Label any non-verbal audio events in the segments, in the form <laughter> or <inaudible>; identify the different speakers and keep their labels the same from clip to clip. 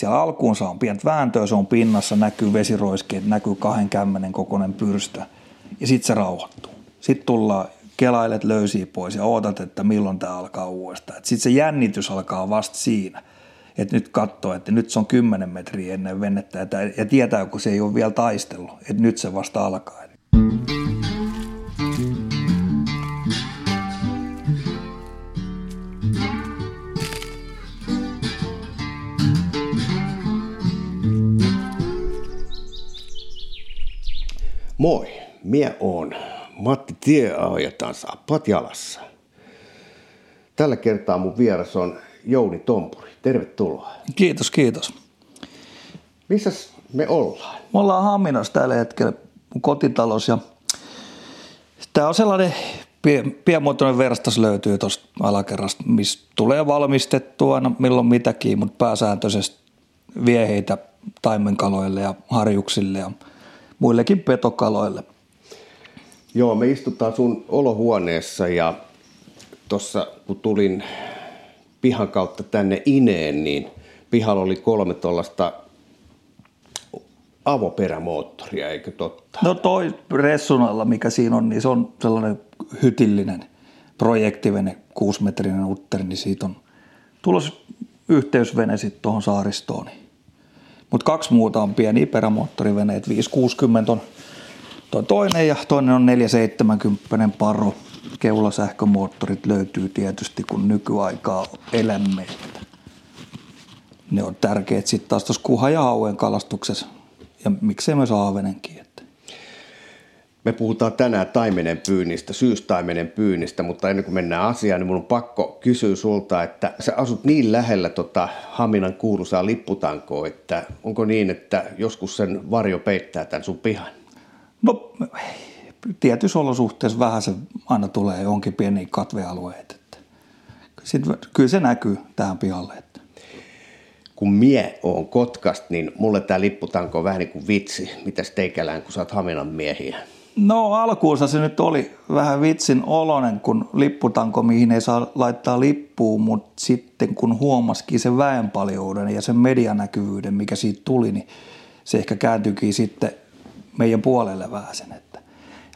Speaker 1: siellä alkuun saa pientä vääntöä, se on pinnassa, näkyy vesiroiskeet, näkyy kahden kämmenen kokoinen pyrstö ja sitten se rauhoittuu. Sitten tullaan, kelailet löysiä pois ja ootat, että milloin tämä alkaa uudestaan. Sitten se jännitys alkaa vasta siinä, että nyt katsoo, että nyt se on 10 metriä ennen vennettä ja tietää, kun se ei ole vielä taistellut, että nyt se vasta alkaa.
Speaker 2: Moi, minä oon Matti Tieajataan saappaat jalassa. Tällä kertaa mun vieras on Jouni Tompuri. Tervetuloa.
Speaker 1: Kiitos, kiitos.
Speaker 2: Missä me ollaan?
Speaker 1: Me ollaan Haminassa tällä hetkellä mun kotitalous ja tämä on sellainen pienmuotoinen verstas löytyy tuosta alakerrasta, missä tulee valmistettua aina milloin mitäkin, mutta pääsääntöisesti vieheitä taimenkaloille ja harjuksille ja muillekin petokaloille.
Speaker 2: Joo, me istutaan sun olohuoneessa ja tuossa kun tulin pihan kautta tänne Ineen, niin pihalla oli kolme tuollaista avoperämoottoria, eikö totta?
Speaker 1: No toi Ressunalla, mikä siinä on, niin se on sellainen hytillinen projektivene, kuusimetrinen utteri, niin siitä on tulos yhteysvene sitten tuohon saaristoon. Mutta kaksi muuta on pieniä perämoottoriveneet, 560 on toi toinen ja toinen on 470 paro. Keulasähkömoottorit löytyy tietysti, kun nykyaikaa elämme. Ne on tärkeät sitten taas tuossa kuha- ja hauen kalastuksessa ja miksei myös aavenenkin.
Speaker 2: Me puhutaan tänään taimenen pyynnistä, syystaimenen pyynnistä, mutta ennen kuin mennään asiaan, niin mun on pakko kysyä sulta, että sä asut niin lähellä tota Haminan kuuluisaa lipputankoa, että onko niin, että joskus sen varjo peittää tämän sun pihan?
Speaker 1: No tietyissä olosuhteissa vähän se aina tulee jonkin pieni katvealueet. Että sitten, kyllä se näkyy tähän pihalle. Että.
Speaker 2: Kun mie on Kotkasta, niin mulle tämä lipputanko on vähän niin kuin vitsi. Mitäs teikälään, kun sä oot Haminan miehiä?
Speaker 1: No alkuunsa se nyt oli vähän vitsin olonen, kun lipputanko, mihin ei saa laittaa lippuun, mutta sitten kun huomasikin sen väenpaljouden ja sen medianäkyvyyden, mikä siitä tuli, niin se ehkä kääntyikin sitten meidän puolelle vähän sen. Että.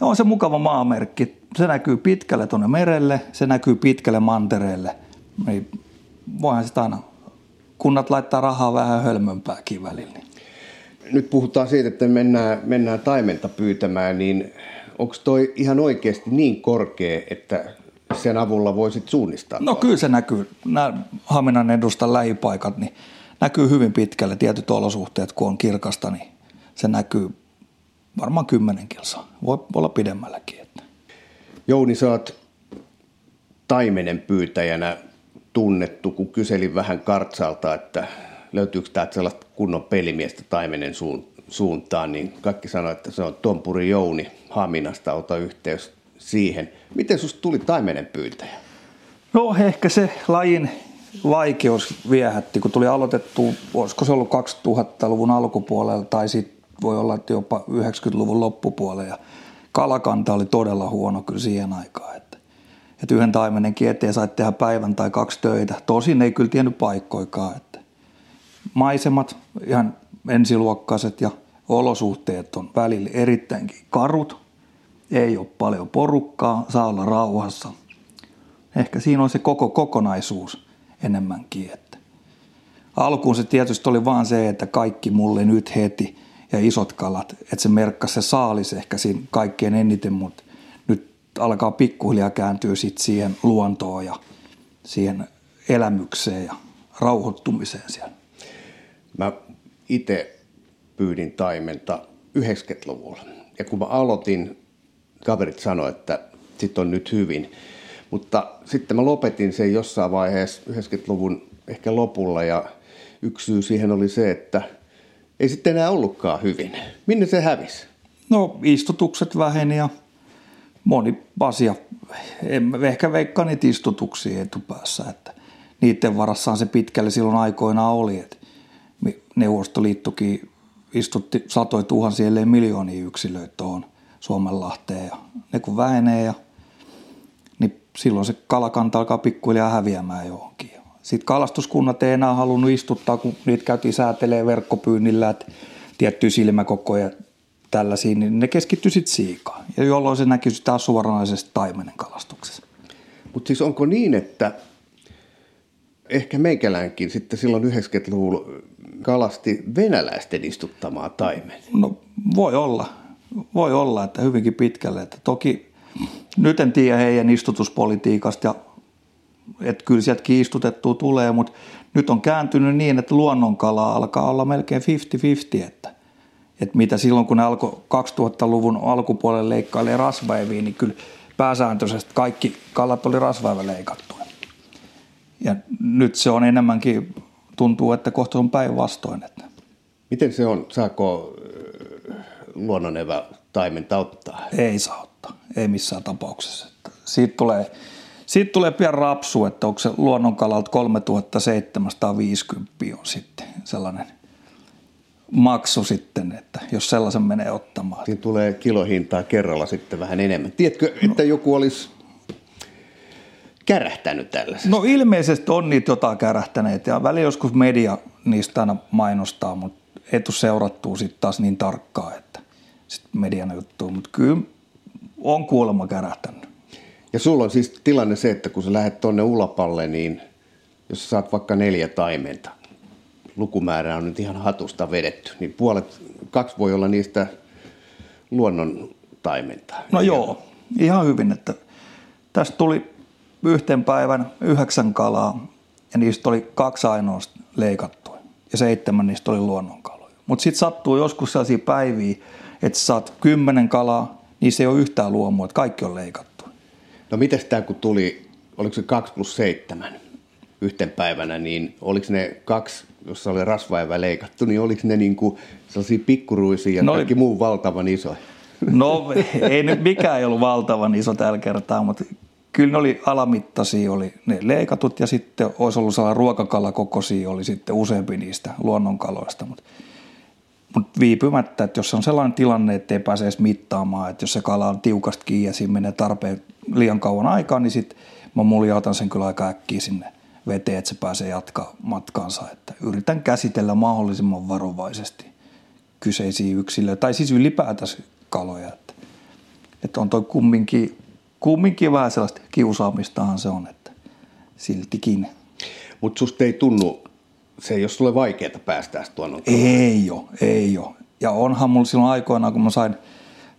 Speaker 1: Ja on se mukava maamerkki. Se näkyy pitkälle tuonne merelle, se näkyy pitkälle mantereelle. Niin voihan sitä aina kunnat laittaa rahaa vähän hölmömpääkin välillä. Niin
Speaker 2: nyt puhutaan siitä, että mennään, mennään taimenta pyytämään, niin onko toi ihan oikeasti niin korkea, että sen avulla voisit suunnistaa?
Speaker 1: No kyllä se näkyy. Nämä Haminan edustan lähipaikat, niin näkyy hyvin pitkälle. Tietyt olosuhteet, kun on kirkasta, niin se näkyy varmaan kymmenen kilsaa. Voi olla pidemmälläkin. Että.
Speaker 2: Jouni, sä oot taimenen pyytäjänä tunnettu, kun kyselin vähän kartsalta, että löytyykö täältä sellaista kunnon pelimiestä taimenen suuntaan, niin kaikki sanoi, että se on Tompuri Jouni Haminasta, ota yhteys siihen. Miten susta tuli taimenen pyytäjä?
Speaker 1: No ehkä se lajin vaikeus viehätti, kun tuli aloitettu, olisiko se ollut 2000-luvun alkupuolella tai sitten voi olla että jopa 90-luvun loppupuolella ja kalakanta oli todella huono kyllä siihen aikaan. Että, että yhden taimenen eteen sait tehdä päivän tai kaksi töitä. Tosin ei kyllä tiennyt paikkoikaan. Maisemat, ihan ensiluokkaiset ja olosuhteet on välillä erittäinkin karut. Ei ole paljon porukkaa, saa olla rauhassa. Ehkä siinä on se koko kokonaisuus enemmänkin. Että. Alkuun se tietysti oli vaan se, että kaikki mulle nyt heti ja isot kalat, että se merkkasi se saalis ehkä siinä kaikkein eniten, mutta nyt alkaa pikkuhiljaa kääntyä sit siihen luontoon ja siihen elämykseen ja rauhoittumiseen siellä.
Speaker 2: Mä itse pyydin taimenta 90-luvulla. Ja kun mä aloitin, kaverit sanoivat, että sit on nyt hyvin. Mutta sitten mä lopetin sen jossain vaiheessa 90-luvun ehkä lopulla ja yksi syy siihen oli se, että ei sitten enää ollutkaan hyvin. Minne se hävisi?
Speaker 1: No istutukset väheni ja moni asia. En ehkä veikkaa niitä istutuksia etupäässä, että niiden varassaan se pitkälle silloin aikoinaan oli. Että Neuvostoliittokin istutti satoi tuhansia, ellei miljoonia yksilöitä tuohon Suomenlahteen ja ne kun vähenee ja niin silloin se kalakanta alkaa pikkuhiljaa häviämään johonkin. Sitten kalastuskunnat ei enää halunnut istuttaa, kun niitä käytiin säätelee verkkopyynnillä, että tiettyjä silmäkokoja tällaisia, niin ne keskittyi sitten siikaan, ja jolloin se näkyy taas suoranaisesti taimenen kalastuksessa.
Speaker 2: Mutta siis onko niin, että ehkä meikälänkin sitten silloin 90-luvulla kalasti venäläisten istuttamaa taimen?
Speaker 1: No voi olla. Voi olla, että hyvinkin pitkälle. Että toki nyt en tiedä heidän istutuspolitiikasta ja että kyllä sieltäkin istutettua tulee, mutta nyt on kääntynyt niin, että luonnonkala alkaa olla melkein 50-50, että, että mitä silloin kun ne alkoi 2000-luvun alkupuolelle leikkailee rasvaeviä, niin kyllä pääsääntöisesti kaikki kalat oli rasvaeva leikattu. Ja nyt se on enemmänkin, tuntuu, että kohta on päinvastoin. Että.
Speaker 2: Miten se on? Saako luonnonevä taimen ottaa?
Speaker 1: Ei saa ottaa, ei missään tapauksessa. Siitä tulee, siitä tulee pian rapsu, että onko se luonnonkalalta 3750 on sitten sellainen maksu sitten, että jos sellaisen menee ottamaan.
Speaker 2: Siinä tulee kilohintaa kerralla sitten vähän enemmän. Tiedätkö, että joku olisi kärähtänyt tällaisesta?
Speaker 1: No ilmeisesti on niitä jotain kärähtäneet ja väli joskus media niistä aina mainostaa, mutta ei tule seurattua sitten taas niin tarkkaa, että sitten median juttuun, mutta kyllä on kuulemma kärähtänyt.
Speaker 2: Ja sulla on siis tilanne se, että kun sä lähdet tonne ulapalle, niin jos sä saat vaikka neljä taimenta, lukumäärä on nyt ihan hatusta vedetty, niin puolet, kaksi voi olla niistä luonnon taimenta.
Speaker 1: No joo, ihan hyvin, että tästä tuli yhten päivän yhdeksän kalaa ja niistä oli kaksi ainoasta leikattua ja seitsemän niistä oli luonnonkaloja. Mutta sitten sattuu joskus sellaisia päiviä, että saat kymmenen kalaa, niin se ei ole yhtään luomua, että kaikki on leikattu.
Speaker 2: No miten tämä kun tuli, oliko se 2 plus 7 yhten päivänä, niin oliko ne kaksi, jossa oli rasvaivä leikattu, niin oliko ne niin kuin sellaisia pikkuruisia ja no, kaikki muu valtavan iso?
Speaker 1: No ei nyt mikään ei ollut valtavan iso tällä kertaa, mutta kyllä ne oli alamittaisia, oli ne leikatut ja sitten olisi ollut sellainen ruokakalakokoisia, oli sitten useampi niistä luonnonkaloista, mutta mutta viipymättä, että jos on sellainen tilanne, että ei pääse edes mittaamaan, että jos se kala on tiukasti kiinni ja siinä menee tarpeen liian kauan aikaa, niin sitten mä muljautan sen kyllä aika äkkiä sinne veteen, että se pääsee jatkaa matkaansa. Että yritän käsitellä mahdollisimman varovaisesti kyseisiä yksilöitä, tai siis ylipäätään kaloja. Että, että on toi kumminkin, kumminkin vähän sellaista kiusaamistahan se on, että siltikin.
Speaker 2: Mutta susta ei tunnu se ei ole sulle vaikeaa päästä tuonne.
Speaker 1: Ei ole, ei ole. Ja onhan mulla silloin aikoinaan, kun mä sain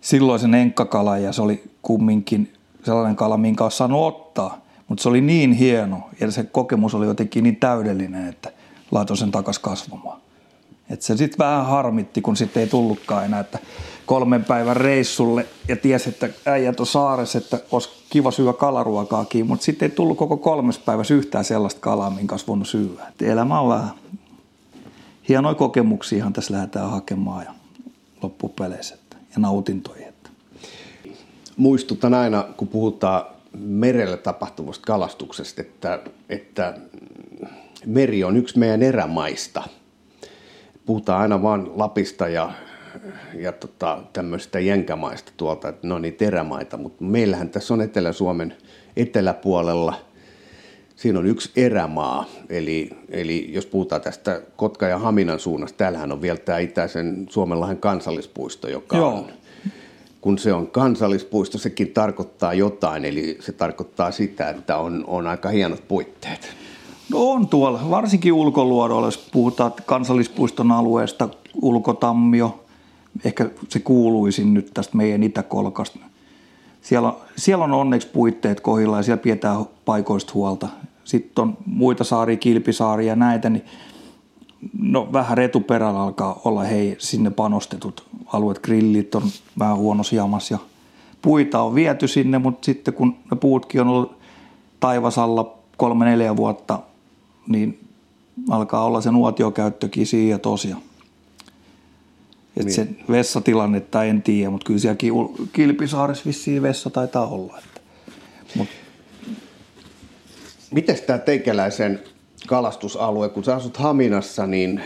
Speaker 1: silloisen enkkakalan ja se oli kumminkin sellainen kala, minkä olisi saanut ottaa. Mutta se oli niin hieno ja se kokemus oli jotenkin niin täydellinen, että laitoin sen takas kasvamaan. Et se sitten vähän harmitti, kun sitten ei tullutkaan enää, että kolmen päivän reissulle ja tiesi, että äijät on saaressa, että olisi kiva syödä kalaruokaakin, mutta sitten ei tullut koko kolmes päivässä yhtään sellaista kalaa, minkä olisi voinut syödä. Et elämä on vähän hienoja kokemuksia ihan tässä lähdetään hakemaan ja loppupeleissä ja nautintoja.
Speaker 2: Muistutan aina, kun puhutaan merellä tapahtuvasta kalastuksesta, että, että meri on yksi meidän erämaista. Puhutaan aina vain Lapista ja ja tota, tämmöistä jänkämaista tuolta, että ne on niitä erämaita, mutta meillähän tässä on Etelä-Suomen eteläpuolella, siinä on yksi erämaa, eli, eli jos puhutaan tästä Kotka ja Haminan suunnasta, täällähän on vielä tämä Itäisen Suomenlahden kansallispuisto, joka Joo. on, kun se on kansallispuisto, sekin tarkoittaa jotain, eli se tarkoittaa sitä, että on, on aika hienot puitteet.
Speaker 1: No on tuolla, varsinkin ulkoluodolla, jos puhutaan kansallispuiston alueesta, ulkotammio, ehkä se kuuluisin nyt tästä meidän itäkolkasta. Siellä siellä on onneksi puitteet kohilla ja siellä pidetään paikoista huolta. Sitten on muita saaria, kilpisaaria ja näitä, niin no vähän retuperällä alkaa olla hei sinne panostetut alueet. Grillit on vähän huonossa jamassa ja puita on viety sinne, mutta sitten kun ne puutkin on ollut taivasalla kolme neljä vuotta, niin alkaa olla se nuotiokäyttökin siinä tosiaan. Että niin. sen vessatilannetta en tiedä, mutta kyllä siellä Kilpisaaressa vissiin vessa taitaa olla. Että. Mut.
Speaker 2: Miten tämä teikäläisen kalastusalue, kun sä asut Haminassa, niin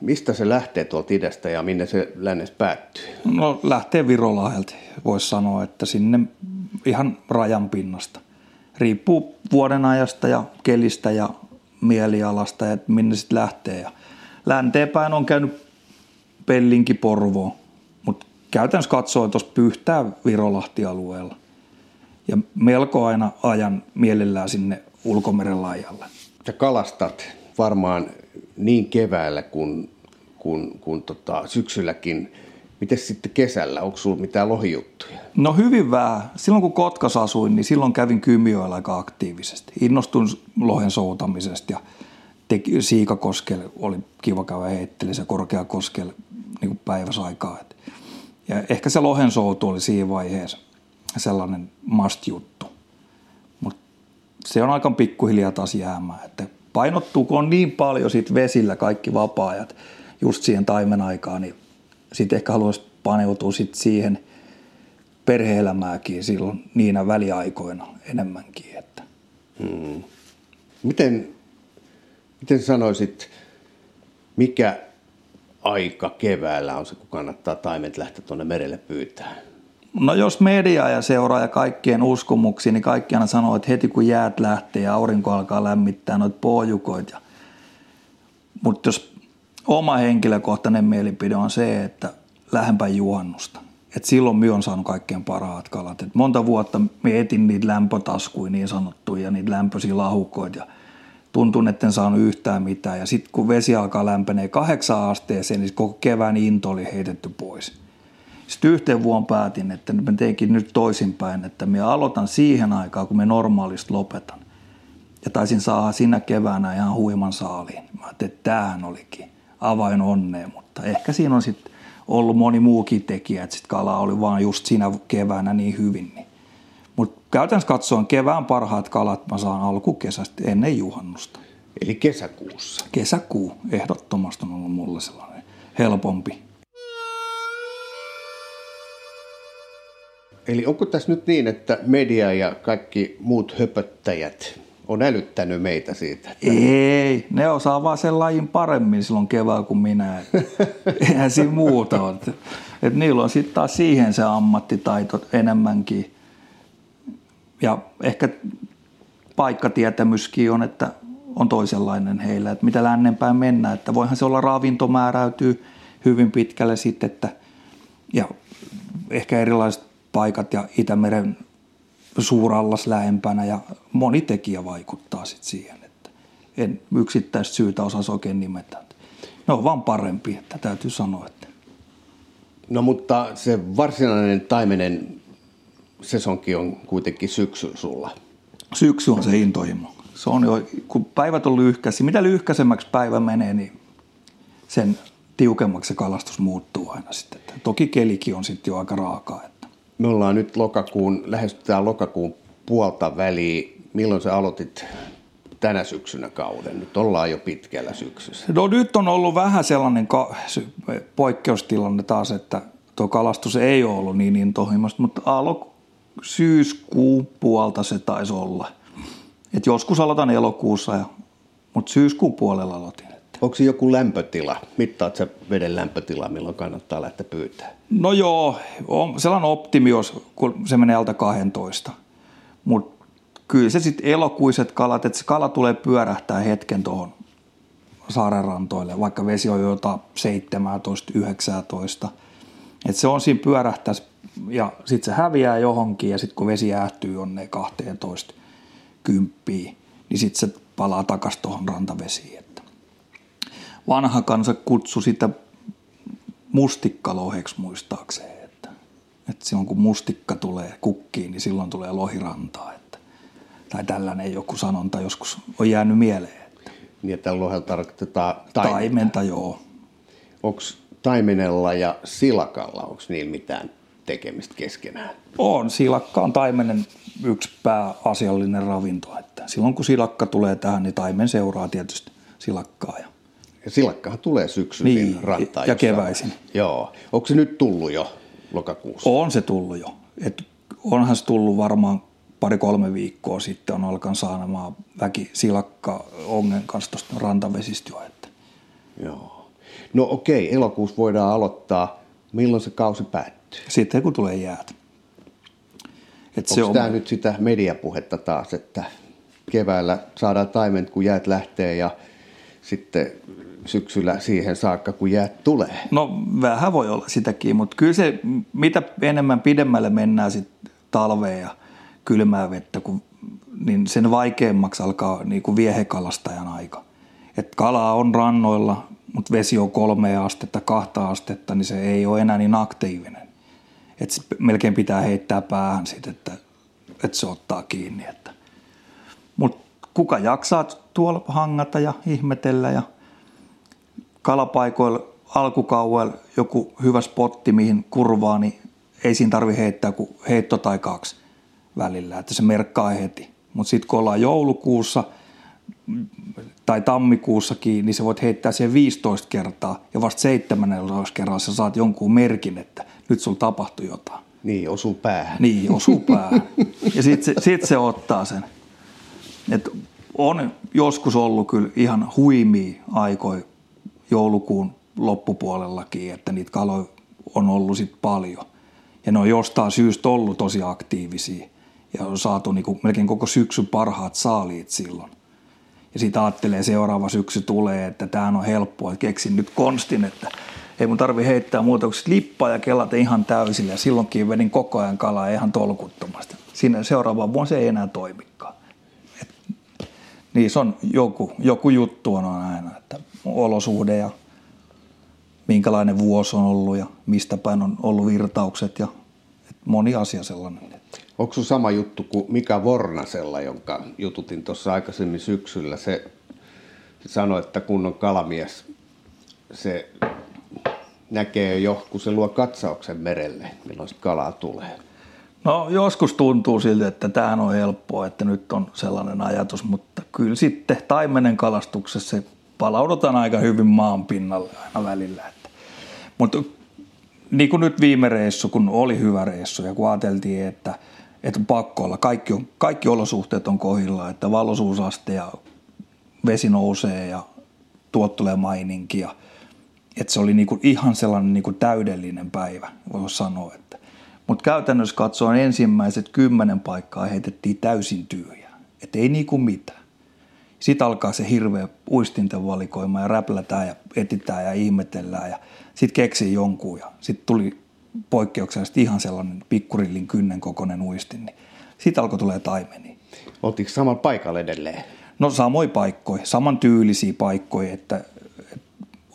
Speaker 2: mistä se lähtee tuolta idästä ja minne se lännes päättyy?
Speaker 1: No lähtee Virolahdelta, voisi sanoa, että sinne ihan rajan pinnasta. Riippuu vuoden ajasta ja kelistä ja mielialasta, että minne sitten lähtee. Ja länteenpäin on käynyt Pellinki Porvoon, mutta käytännössä katsoen tuossa Pyhtää Virolahti-alueella. Ja melko aina ajan mielellään sinne ulkomeren laajalle.
Speaker 2: Sä kalastat varmaan niin keväällä kuin, kuin, kuin tota, syksylläkin. Miten sitten kesällä? Onko sulla mitään lohijuttuja?
Speaker 1: No hyvin vähän. Silloin kun Kotkas asuin, niin silloin kävin Kymioilla aika aktiivisesti. Innostuin lohen soutamisesta ja teki, Siikakoskelle oli kiva käydä heittelissä Korkeakoskelle niin kuin päiväsaikaa. Ja ehkä se lohen soutu oli siinä vaiheessa sellainen must-juttu. Mutta se on aika pikkuhiljaa taas jäämään. Että on niin paljon sit vesillä kaikki vapaa-ajat just siihen taimen aikaan, niin sitten ehkä haluaisi paneutua sit siihen perheelämääkin silloin niinä väliaikoina enemmänkin. Että. Hmm.
Speaker 2: Miten, miten sanoisit, mikä aika keväällä on se, kun kannattaa taimet lähteä tuonne merelle pyytää?
Speaker 1: No jos media ja seuraa ja kaikkien uskomuksia, niin kaikki aina sanoo, että heti kun jäät lähtee ja aurinko alkaa lämmittää noita pohjukoita. Mutta jos oma henkilökohtainen mielipide on se, että lähempää juhannusta. Et silloin minä on saanut kaikkein parhaat kalat. Et monta vuotta me etin niitä lämpötaskuja niin sanottuja ja niitä lämpöisiä lahukoita ja tuntun, en saanut yhtään mitään. Ja sitten kun vesi alkaa lämpenee kahdeksan asteeseen, niin koko kevään into oli heitetty pois. Sitten yhteen vuonna päätin, että mä teinkin nyt toisinpäin, että minä aloitan siihen aikaan, kun me normaalisti lopetan. Ja taisin saada sinä keväänä ihan huiman saaliin. Mä ajattelin, että tämähän olikin avain onneen, mutta ehkä siinä on sitten ollut moni muukin tekijä, että sitten kala oli vaan just siinä keväänä niin hyvin. Niin. Mutta käytännössä katsoen kevään parhaat kalat mä saan alkukesästä ennen juhannusta.
Speaker 2: Eli kesäkuussa?
Speaker 1: Kesäkuu ehdottomasti on ollut mulle sellainen helpompi.
Speaker 2: Eli onko tässä nyt niin, että media ja kaikki muut höpöttäjät on älyttänyt meitä siitä? Että...
Speaker 1: Ei, ne osaa vaan sen lajin paremmin silloin keväällä kuin minä. <laughs> Eihän siinä muuta ole. Et niillä on sitten taas siihen se ammattitaito enemmänkin. Ja ehkä paikkatietämyskin on, että on toisenlainen heillä, että mitä lännenpäin mennään. Että voihan se olla ravinto määräytyy hyvin pitkälle sitten, että ja ehkä erilaiset paikat ja Itämeren suurallas lähempänä ja moni tekijä vaikuttaa sitten siihen, että en yksittäistä syytä osaa oikein nimetä. Ne on vaan parempi, että täytyy sanoa. Että.
Speaker 2: No mutta se varsinainen taimenen sesonki on kuitenkin syksy sulla.
Speaker 1: Syksy on se intohimo. Se on jo, kun päivät on lyhkäisiä, mitä lyhkäisemmäksi päivä menee, niin sen tiukemmaksi se kalastus muuttuu aina sitten. Toki kelikin on sitten jo aika raakaa. Että
Speaker 2: me ollaan nyt lokakuun, lähestytään lokakuun puolta väliä. Milloin sä aloitit tänä syksynä kauden? Nyt ollaan jo pitkällä syksyssä.
Speaker 1: No nyt on ollut vähän sellainen ka- poikkeustilanne taas, että tuo kalastus ei ole ollut niin intohimoista, mutta alo syyskuun puolta se taisi olla. Et joskus aloitan elokuussa, ja, mutta syyskuun puolella aloitin.
Speaker 2: Onko se joku lämpötila? Mittaat se veden lämpötila, milloin kannattaa lähteä pyytämään?
Speaker 1: No joo, on sellainen optimi, jos kun se menee alta 12. Mutta kyllä se sitten elokuiset kalat, että se kala tulee pyörähtää hetken tuohon saarenrantoille, vaikka vesi on jotain 17, 19. Että se on siinä pyörähtäisi ja sitten se häviää johonkin ja sitten kun vesi jäähtyy onne 12 kymppiin, niin sitten se palaa takaisin tuohon rantavesiin vanha kansa kutsui sitä mustikkaloheksi muistaakseen. Että, että silloin kun mustikka tulee kukkiin, niin silloin tulee lohirantaa. Että, tai tällainen joku sanonta joskus on jäänyt mieleen. Että.
Speaker 2: Niin, että lohella tarkoitetaan
Speaker 1: taimenta. Taimenta, joo.
Speaker 2: Onko taimenella ja silakalla, onko niillä mitään tekemistä keskenään?
Speaker 1: On. Silakka on taimenen yksi pääasiallinen ravinto. Että silloin kun silakka tulee tähän, niin taimen seuraa tietysti silakkaa. Ja
Speaker 2: ja silakkahan tulee syksyisin
Speaker 1: niin,
Speaker 2: rantaan.
Speaker 1: Ja keväisin.
Speaker 2: Joo. Onko se nyt tullut jo lokakuussa?
Speaker 1: On se tullut jo. Et onhan se tullut varmaan pari-kolme viikkoa sitten on alkanut saamaan väki silakka ongen kanssa tuosta rantavesistä jo. Että.
Speaker 2: Joo. No okei, elokuussa voidaan aloittaa. Milloin se kausi päättyy?
Speaker 1: Sitten kun tulee jäät.
Speaker 2: Onko se on... tämä nyt sitä mediapuhetta taas, että keväällä saadaan taimen, kun jäät lähtee ja sitten syksyllä siihen saakka, kun jäät tulee.
Speaker 1: No vähän voi olla sitäkin, mutta kyllä se, mitä enemmän pidemmälle mennään sitten talveen ja kylmää vettä, kun, niin sen vaikeammaksi alkaa niin kuin viehekalastajan aika. Et kalaa on rannoilla, mutta vesi on kolme astetta, kahta astetta, niin se ei ole enää niin aktiivinen. Et melkein pitää heittää päähän sitten, että, että se ottaa kiinni. Että. Mutta kuka jaksaa tuolla hangata ja ihmetellä ja kalapaikoilla alkukauella joku hyvä spotti, mihin kurvaa, niin ei siinä tarvi heittää kuin heitto tai kaksi välillä, että se merkkaa heti. Mutta sitten kun ollaan joulukuussa tai tammikuussakin, niin sä voit heittää siihen 15 kertaa ja vasta 17 kerralla sä saat jonkun merkin, että nyt sulla tapahtui jotain.
Speaker 2: Niin, osuu päähän.
Speaker 1: Niin, osuu päähän. ja sitten se, sit se ottaa sen. Et on joskus ollut kyllä ihan huimia aikoja joulukuun loppupuolellakin, että niitä kaloja on ollut sit paljon. Ja ne on jostain syystä ollut tosi aktiivisia ja on saatu niinku melkein koko syksyn parhaat saaliit silloin. Ja sitten ajattelee seuraava syksy tulee, että tämä on helppoa, että keksin nyt konstin, että ei mun tarvi heittää muuta kuin lippaa ja kellata ihan täysillä. Ja silloinkin vedin koko ajan kalaa ihan tolkuttomasti. Siinä seuraava vuonna se ei enää toimikaan. Et, niin se on joku, joku juttu on aina, että olosuhde ja minkälainen vuosi on ollut ja mistä päin on ollut virtaukset ja moni asia sellainen.
Speaker 2: Onko sun sama juttu kuin Mika Vornasella, jonka jututin tuossa aikaisemmin syksyllä? Se, se sanoi, että kun on kalamies, se näkee jo, kun se luo katsauksen merelle, milloin kalaa tulee.
Speaker 1: No joskus tuntuu siltä, että tämähän on helppoa, että nyt on sellainen ajatus, mutta kyllä sitten taimenen kalastuksessa se palaudutaan aika hyvin maan pinnalle aina välillä. Että. Mutta niin kuin nyt viime reissu, kun oli hyvä reissu ja kun ajateltiin, että, että on pakko olla, kaikki, on, kaikki olosuhteet on kohilla, että valoisuusaste ja vesi nousee ja tuot tulee maininki että se oli niinku ihan sellainen niinku täydellinen päivä, voi sanoa. Että. Mutta käytännössä katsoen ensimmäiset kymmenen paikkaa heitettiin täysin tyhjää, että ei niinku mitään. Sitten alkaa se hirveä uistinten valikoima ja räplätään ja etitään ja ihmetellään ja sitten keksii jonkun ja sitten tuli poikkeuksellisesti ihan sellainen pikkurillin kynnen kokoinen uistin, niin sitten alkoi tulee taimeni.
Speaker 2: Oltiinko samalla paikalla edelleen?
Speaker 1: No samoin paikkoja, saman tyylisiä paikkoja, että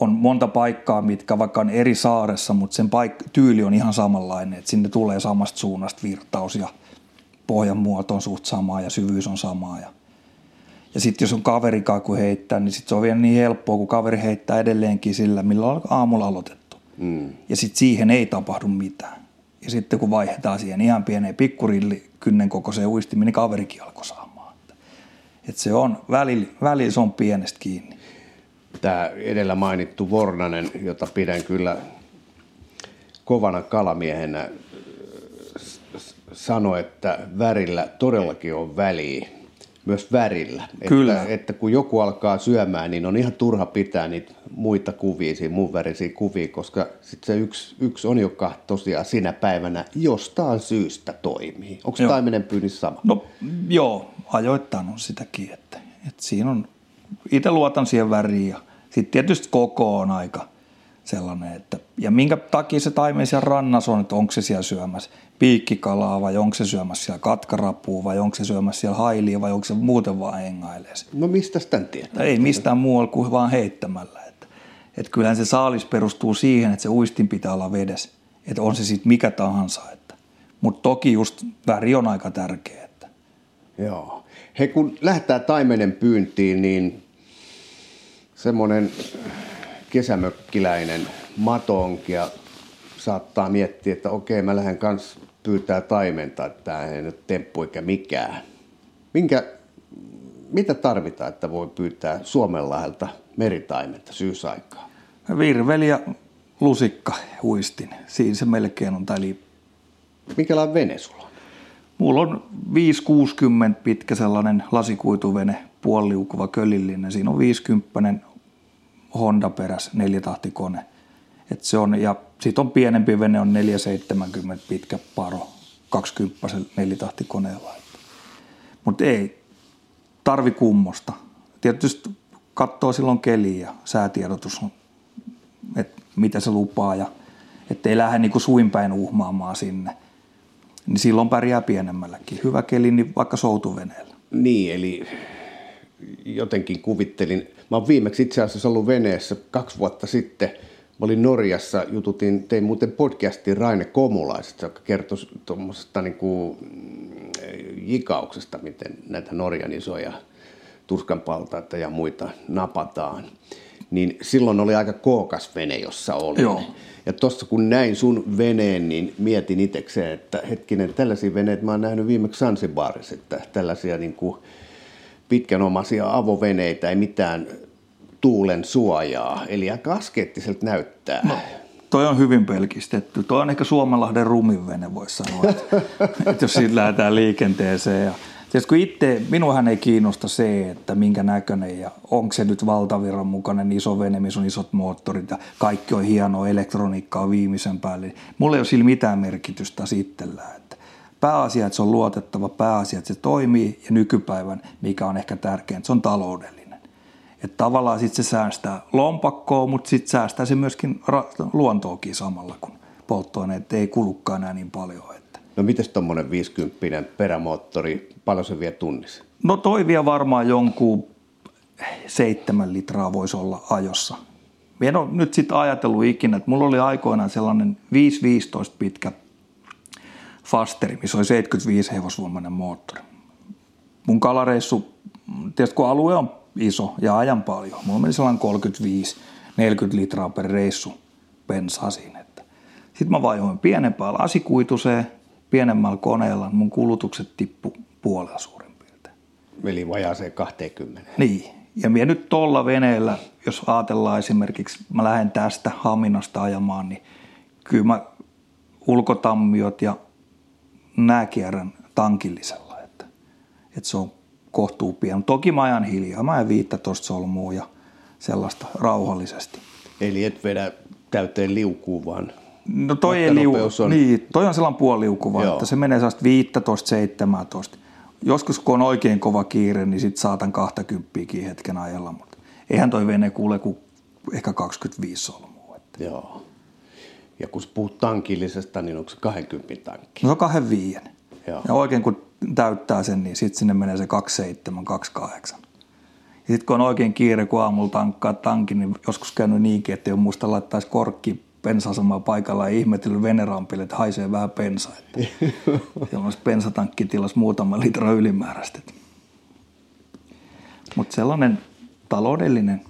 Speaker 1: on monta paikkaa, mitkä vaikka on eri saaressa, mutta sen paik- tyyli on ihan samanlainen, että sinne tulee samasta suunnasta virtaus ja pohjan muoto on suht samaa ja syvyys on samaa ja ja sitten jos on kaverikaa kun heittää, niin sitten se on vielä niin helppoa, kun kaveri heittää edelleenkin sillä, millä on aamulla aloitettu. Mm. Ja sitten siihen ei tapahdu mitään. Ja sitten kun vaihdetaan siihen ihan pieneen pikkurilli kynnen kokoiseen uistimiin, niin kaverikin alkoi saamaan. Et se on, välillä, välillä se on pienestä kiinni.
Speaker 2: Tämä edellä mainittu Vornanen, jota pidän kyllä kovana kalamiehenä, sanoi, että värillä todellakin on väliä myös värillä.
Speaker 1: Kyllä.
Speaker 2: Että, että kun joku alkaa syömään, niin on ihan turha pitää niitä muita kuvia, muun värisiä kuvia, koska sitten se yksi, yksi on, joka tosiaan sinä päivänä jostain syystä toimii. Onko joo. taimenen pyynnissä sama?
Speaker 1: No joo, ajoittain on sitäkin, että, että siinä on, itse luotan siihen väriin ja sitten tietysti koko on aika sellainen, että ja minkä takia se taimen siellä rannassa on, että onko se siellä syömässä piikkikalaa vai onko se syömässä siellä katkarapua vai onko se syömässä siellä hailia vai onko se muuten vaan hengailee.
Speaker 2: No mistä tämän tietää?
Speaker 1: Ei mistään muualla kuin vaan heittämällä. Että, että kyllähän se saalis perustuu siihen, että se uistin pitää olla vedessä. Että on se sitten mikä tahansa. Että. Mutta toki just väri on aika tärkeä. Että.
Speaker 2: Joo. He kun lähtää taimenen pyyntiin, niin semmoinen kesämökkiläinen matonkia saattaa miettiä, että okei, mä lähden kanssa pyytää taimenta, että tämä ei nyt temppu eikä mikään. Minkä, mitä tarvitaan, että voi pyytää Suomenlahdelta meritaimenta syysaikaa?
Speaker 1: Virveli ja lusikka huistin. Siinä se melkein on. Eli...
Speaker 2: Minkälainen vene sulla on?
Speaker 1: Mulla on 560 pitkä sellainen lasikuituvene, puoliukuva kölillinen. Siinä on 50 Honda peräs neljätahtikone. Et se on, ja sitten on pienempi vene, on 470 pitkä paro, 20 nelitahtikoneella. Mutta ei, tarvi kummosta. Tietysti katsoo silloin keliä ja säätiedotus, että mitä se lupaa ja ettei lähde niin kuin suinpäin uhmaamaan sinne. Niin silloin pärjää pienemmälläkin. Hyvä keli, niin vaikka soutuveneellä.
Speaker 2: Niin, eli jotenkin kuvittelin. Mä oon viimeksi itse asiassa ollut veneessä kaksi vuotta sitten. Mä olin Norjassa, jututin, tein muuten podcastin Raine Komulaisesta, joka kertoi tuommoisesta niin kuin, jikauksesta, miten näitä Norjan isoja turskanpaltaita ja muita napataan. Niin silloin oli aika kookas vene, jossa oli.
Speaker 1: Joo.
Speaker 2: Ja tuossa kun näin sun veneen, niin mietin itsekseen, että hetkinen, tällaisia veneitä mä oon nähnyt viimeksi Sansibarissa, että tällaisia niin kuin pitkänomaisia avoveneitä, ei mitään tuulen suojaa. Eli aika askeettiselta näyttää. No,
Speaker 1: toi on hyvin pelkistetty. Toi on ehkä Suomenlahden rumin vene, voisi sanoa. Että, <laughs> että jos siitä lähdetään liikenteeseen. Ja, tietysti kun itse, minuahan ei kiinnosta se, että minkä näköinen ja onko se nyt valtavirran mukainen iso vene, missä on isot moottorit ja kaikki on hienoa elektroniikkaa viimeisen päälle. Mulla ei ole sillä mitään merkitystä itsellään. Pääasia, että se on luotettava, pääasia, että se toimii ja nykypäivän, mikä on ehkä tärkeintä, se on taloudellinen. Että tavallaan sitten se säästää lompakkoa, mutta sitten säästää se myöskin ra- luontoakin samalla, kun polttoaineet ei kulukkaan enää niin paljon. Että.
Speaker 2: No miten tuommoinen 50 perämoottori, paljon se vie tunnissa?
Speaker 1: No toi vie varmaan jonkun seitsemän litraa voisi olla ajossa. Mä en ole nyt sitten ajatellut ikinä, että mulla oli aikoinaan sellainen 5-15 pitkä Fasteri, missä oli 75 hevosvoimainen moottori. Mun kalareissu, tietysti kun alue on iso ja ajan paljon. Mulla meni sellainen 35-40 litraa per reissu bensaa siinä. Sitten mä vaihoin pienempään lasikuituseen, pienemmällä koneella, mun kulutukset tippu puolella suurin piirtein.
Speaker 2: Eli vajaaseen 20.
Speaker 1: Niin. Ja minä nyt tuolla veneellä, jos ajatellaan esimerkiksi, mä lähden tästä Haminasta ajamaan, niin kyllä mä ulkotammiot ja kierrän tankillisella. Että, että se on kohtuu pian. Toki mä ajan hiljaa. Mä ajan 15 solmua ja sellaista rauhallisesti.
Speaker 2: Eli et vedä täyteen liukuu vaan
Speaker 1: No toi ei liu... on... Niin, toi on sellainen puoliuku vaan, että se menee sellaista 15, 17. Joskus kun on oikein kova kiire, niin sit saatan 20 hetken ajalla, mutta eihän toi vene kuule kuin ehkä 25 solmua. Että.
Speaker 2: Joo. Ja kun puhut tankillisesta, niin onko se 20 tankki?
Speaker 1: No se on 25. Joo. Ja oikein kun täyttää sen, niin sitten sinne menee se 27, 28. Ja sitten kun on oikein kiire, kun aamulla tankkaa tankin, niin joskus käynyt niinkin, että ei ole muista laittaisi korkki pensasamaa paikalla ja ihmetellyt venerampille, että haisee vähän pensaa. <laughs> Siellä olisi pensatankki tilas muutama litra ylimääräistä. Mutta sellainen taloudellinen,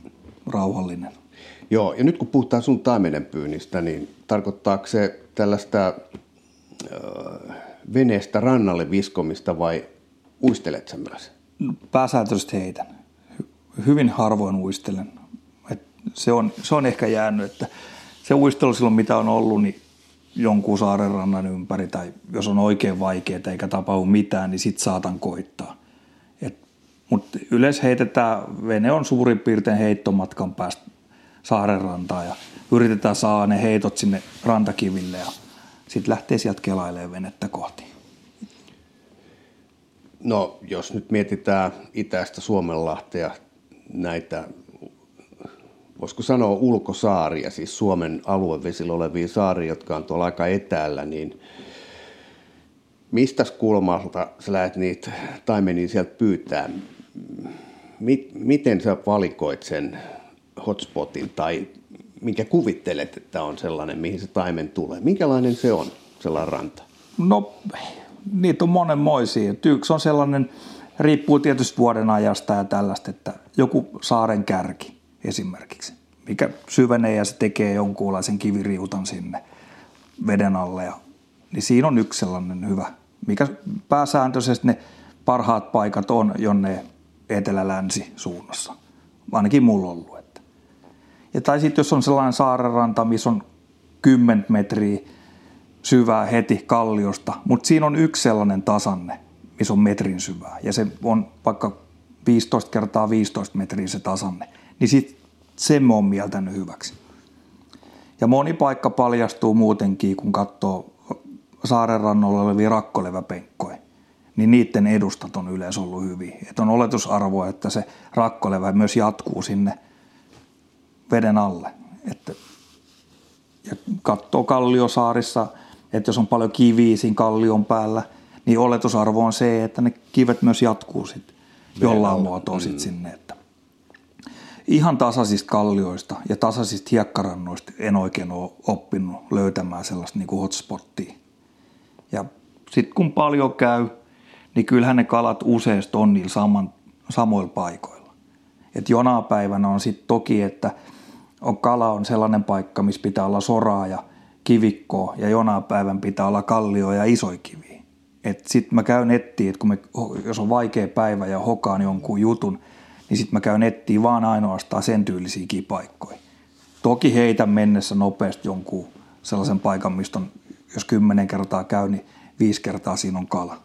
Speaker 1: rauhallinen.
Speaker 2: Joo, ja nyt kun puhutaan sun taimenenpyynnistä, niin tarkoittaako se tällaista äh, veneestä rannalle viskomista vai uistelet sä myös?
Speaker 1: Pääsääntöisesti heitän. Hyvin harvoin uistelen. Et se, on, se on ehkä jäänyt, että se uistelu silloin mitä on ollut, niin jonkun rannan ympäri tai jos on oikein vaikeaa eikä tapahdu mitään, niin sit saatan koittaa. Mutta yleensä heitetään, vene on suurin piirtein heittomatkan päästä saarenrantaan ja yritetään saada ne heitot sinne rantakiville ja sitten lähtee sieltä kelailemaan venettä kohti.
Speaker 2: No jos nyt mietitään itäistä Suomenlahtea, näitä voisiko sanoa ulkosaaria, siis Suomen aluevesillä olevia saaria, jotka on tuolla aika etäällä, niin mistä kulmalta sä lähdet niitä taimenia sieltä pyytää? Miten sä valikoit sen hotspotin tai minkä kuvittelet, että on sellainen, mihin se taimen tulee? Minkälainen se on, sellainen ranta?
Speaker 1: No, niitä on monenmoisia. Yksi on sellainen, riippuu tietysti vuoden ajasta ja tällaista, että joku saaren kärki esimerkiksi, mikä syvenee ja se tekee jonkunlaisen kiviriutan sinne veden alle. Ja, niin siinä on yksi sellainen hyvä, mikä pääsääntöisesti ne parhaat paikat on jonne etelä-länsi suunnassa. Ainakin mulla on ollut. Ja tai sitten jos on sellainen saarenranta, missä on 10 metriä syvää heti kalliosta, mutta siinä on yksi sellainen tasanne, missä on metrin syvää. Ja se on vaikka 15 kertaa 15 metriä se tasanne niin sit sen mä oon mieltänyt hyväksi. Ja moni paikka paljastuu muutenkin, kun katsoo saaren rannolla olevia rakkoleväpenkkoja, niin niiden edustat on yleensä ollut hyvin. Että on oletusarvo, että se rakkolevä myös jatkuu sinne veden alle. Että, ja katsoo Kalliosaarissa, että jos on paljon kiviä siinä kallion päällä, niin oletusarvo on se, että ne kivet myös jatkuu sitten jollain muotoa sit mm. sinne. Että ihan tasaisista kallioista ja tasaisista hiekkarannoista en oikein ole oppinut löytämään sellaista niin kuin hotspottia. Ja sitten kun paljon käy, niin kyllähän ne kalat useasti on niillä saman, samoilla paikoilla. Et jonaa päivänä on sitten toki, että on kala on sellainen paikka, missä pitää olla soraa ja kivikkoa ja jonaa päivän pitää olla kallio ja isoja kiviä. Sitten mä käyn nettiin, että kun me, jos on vaikea päivä ja hokaan jonkun jutun, niin sitten mä käyn nettiin vaan ainoastaan sen tyylisiä paikkoja. Toki heitä mennessä nopeasti jonkun sellaisen paikan, mistä on, jos kymmenen kertaa käy, niin viisi kertaa siinä on kala.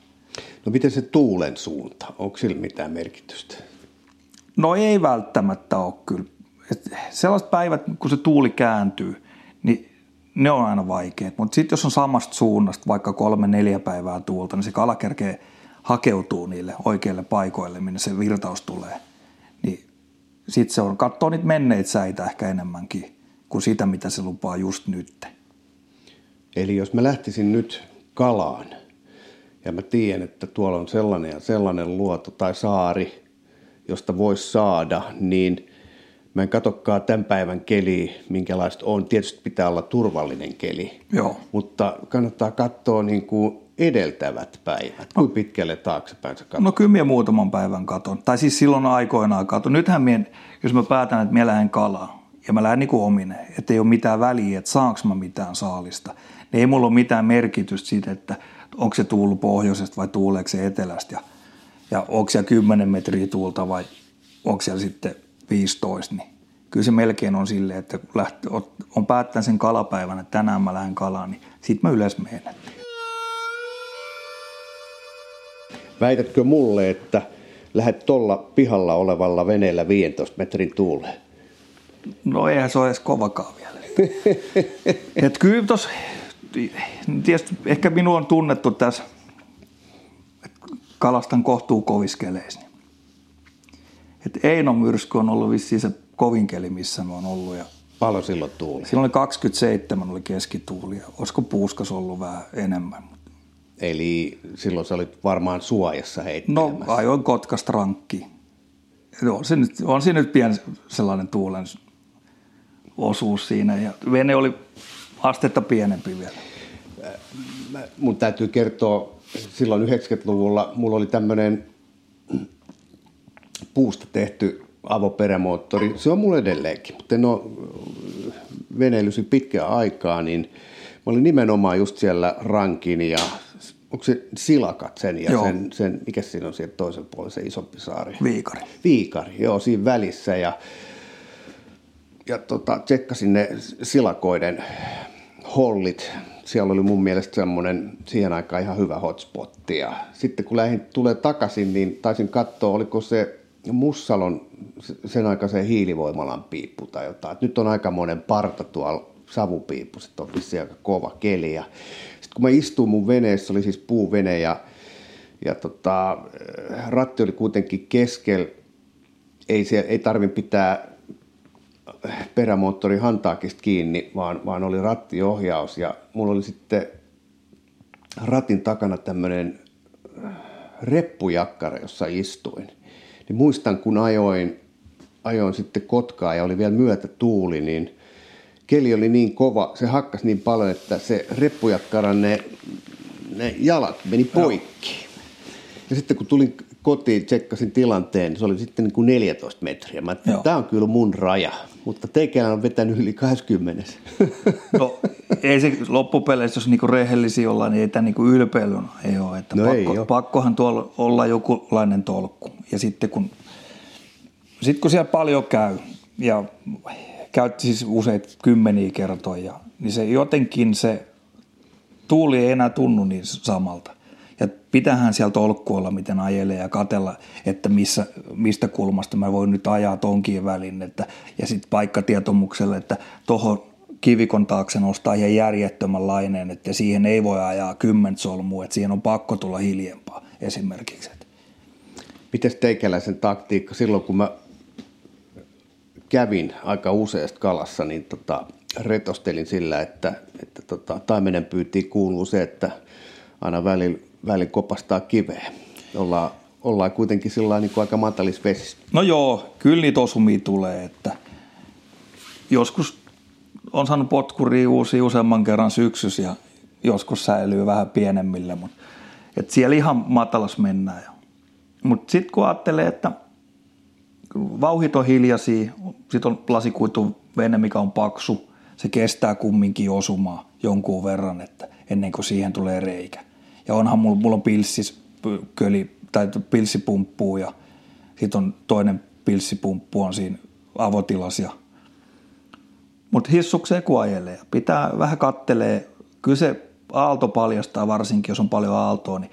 Speaker 2: No miten se tuulen suunta? Onko sillä mitään merkitystä?
Speaker 1: No ei välttämättä ole kyllä. Et sellaiset päivät, kun se tuuli kääntyy, niin ne on aina vaikeat. Mutta sitten jos on samasta suunnasta vaikka kolme, neljä päivää tuulta, niin se kala kerkee hakeutuu niille oikeille paikoille, minne se virtaus tulee. Niin sitten se on, katsoo niitä menneitä säitä ehkä enemmänkin kuin sitä, mitä se lupaa just nyt.
Speaker 2: Eli jos mä lähtisin nyt kalaan ja mä tiedän, että tuolla on sellainen ja sellainen luoto tai saari, josta voisi saada, niin mä en katsokaan tämän päivän keli, minkälaista on. Tietysti pitää olla turvallinen keli,
Speaker 1: Joo.
Speaker 2: mutta kannattaa katsoa niin kuin edeltävät päivät. Kuinka pitkälle taaksepäin sä?
Speaker 1: No kyllä minä muutaman päivän katon. Tai siis silloin aikoinaan katon. Nythän minä, jos mä päätän, että minä lähden kalaa ja mä lähden niin kuin ominen, että ei ole mitään väliä, että saanko mä mitään saalista, niin ei mulla ole mitään merkitystä siitä, että onko se tuulu pohjoisesta vai tuuleeko se etelästä ja, ja onko siellä 10 metriä tuulta vai onko siellä sitten 15, niin kyllä se melkein on silleen, että kun lähti, on päättänyt sen kalapäivän, että tänään mä lähden kalaan, niin sitten mä yleensä menen.
Speaker 2: Väitätkö mulle, että lähdet tuolla pihalla olevalla veneellä 15 metrin tuuleen?
Speaker 1: No eihän se ole edes kovakaan vielä. <laughs> Et kyllä tos, tietysti ehkä minua on tunnettu tässä, kalastan kohtuu koviskeleissa. Et Eino myrsky on ollut vissiin se kovin keli, missä mä oon ollut. Ja
Speaker 2: Paljon silloin tuuli?
Speaker 1: Silloin oli 27 oli keskituuli ja olisiko puuskas ollut vähän enemmän.
Speaker 2: Eli silloin sä olit varmaan suojassa heittelemässä.
Speaker 1: No ajoin Kotkasta rankki. On se nyt, on siinä nyt pieni sellainen tuulen osuus siinä ja vene oli astetta pienempi vielä.
Speaker 2: Mun täytyy kertoa, silloin 90-luvulla mulla oli tämmöinen puusta tehty avoperämoottori. Se on mulla edelleenkin, mutta en ole veneilysi pitkään aikaa, niin mä olin nimenomaan just siellä rankin ja onko se silakat sen ja sen, sen, mikä siinä on siellä toisen puolella se isompi saari?
Speaker 1: Viikari.
Speaker 2: Viikari, joo, siinä välissä ja, ja tota, tsekkasin ne silakoiden hollit. Siellä oli mun mielestä semmoinen siihen aikaan ihan hyvä hotspotti ja sitten kun lähdin tulee takaisin, niin taisin katsoa, oliko se Mussalon sen aikaisen hiilivoimalan piippu tai jotain. Et nyt on aikamoinen parta tuolla savupiippu, sitten on aika kova keli ja kun mä istuin mun veneessä, oli siis puuvene ja, ja tota, ratti oli kuitenkin keskel, ei, se, ei tarvin pitää perämoottorin hantaakista kiinni, vaan, vaan oli rattiohjaus ja mulla oli sitten ratin takana tämmöinen reppujakkara, jossa istuin. Niin muistan, kun ajoin, ajoin sitten Kotkaa ja oli vielä myötä tuuli, niin keli oli niin kova, se hakkas niin paljon, että se reppujakkaran ne, ne jalat meni poikki. Ja sitten kun tulin kotiin, tsekkasin tilanteen, se oli sitten niin kuin 14 metriä. Mä tämä on kyllä mun raja, mutta teikään on vetänyt yli 20.
Speaker 1: No ei se loppupeleissä, jos niinku rehellisiä ollaan, niin ei tämä niinku ylpeilyn ei ole. Että
Speaker 2: no
Speaker 1: pakko,
Speaker 2: ei ole.
Speaker 1: pakkohan tuolla olla jokinlainen tolkku. Ja sitten kun, sit kun siellä paljon käy ja käytti siis useita kymmeniä kertoja, niin se jotenkin se tuuli ei enää tunnu niin samalta. Ja pitähän sieltä olla, miten ajelee ja katella, että missä, mistä kulmasta mä voin nyt ajaa tonkin välin. Että, ja sitten paikkatietomukselle, että tuohon kivikon taakse nostaa ihan järjettömän laineen, että siihen ei voi ajaa kymmentä solmua, että siihen on pakko tulla hiljempaa. esimerkiksi.
Speaker 2: Miten teikäläisen taktiikka silloin, kun mä kävin aika useasti kalassa, niin tota, retostelin sillä, että, että tota, taimenen pyytiin kuuluu se, että aina välillä, välillä kopastaa kiveä. Ollaan, ollaan kuitenkin sillä niin kuin aika matalis vesissä.
Speaker 1: No joo, kyllä niitä osumia tulee, että joskus on saanut potkuria uusia useamman kerran syksys ja joskus säilyy vähän pienemmillä, mutta et siellä ihan matalas mennään. Mutta sitten kun ajattelee, että vauhit on hiljaisia, sitten on lasikuitu vene, mikä on paksu, se kestää kumminkin osumaan jonkun verran, että ennen kuin siihen tulee reikä. Ja onhan mulla, mulla on pilssis, köli, tai pilssipumppuu ja sitten on toinen pilssipumppu on siinä avotilas. Mutta hissukseen kun ajelee, pitää vähän kattelee, kyllä se aalto paljastaa varsinkin, jos on paljon aaltoa, niin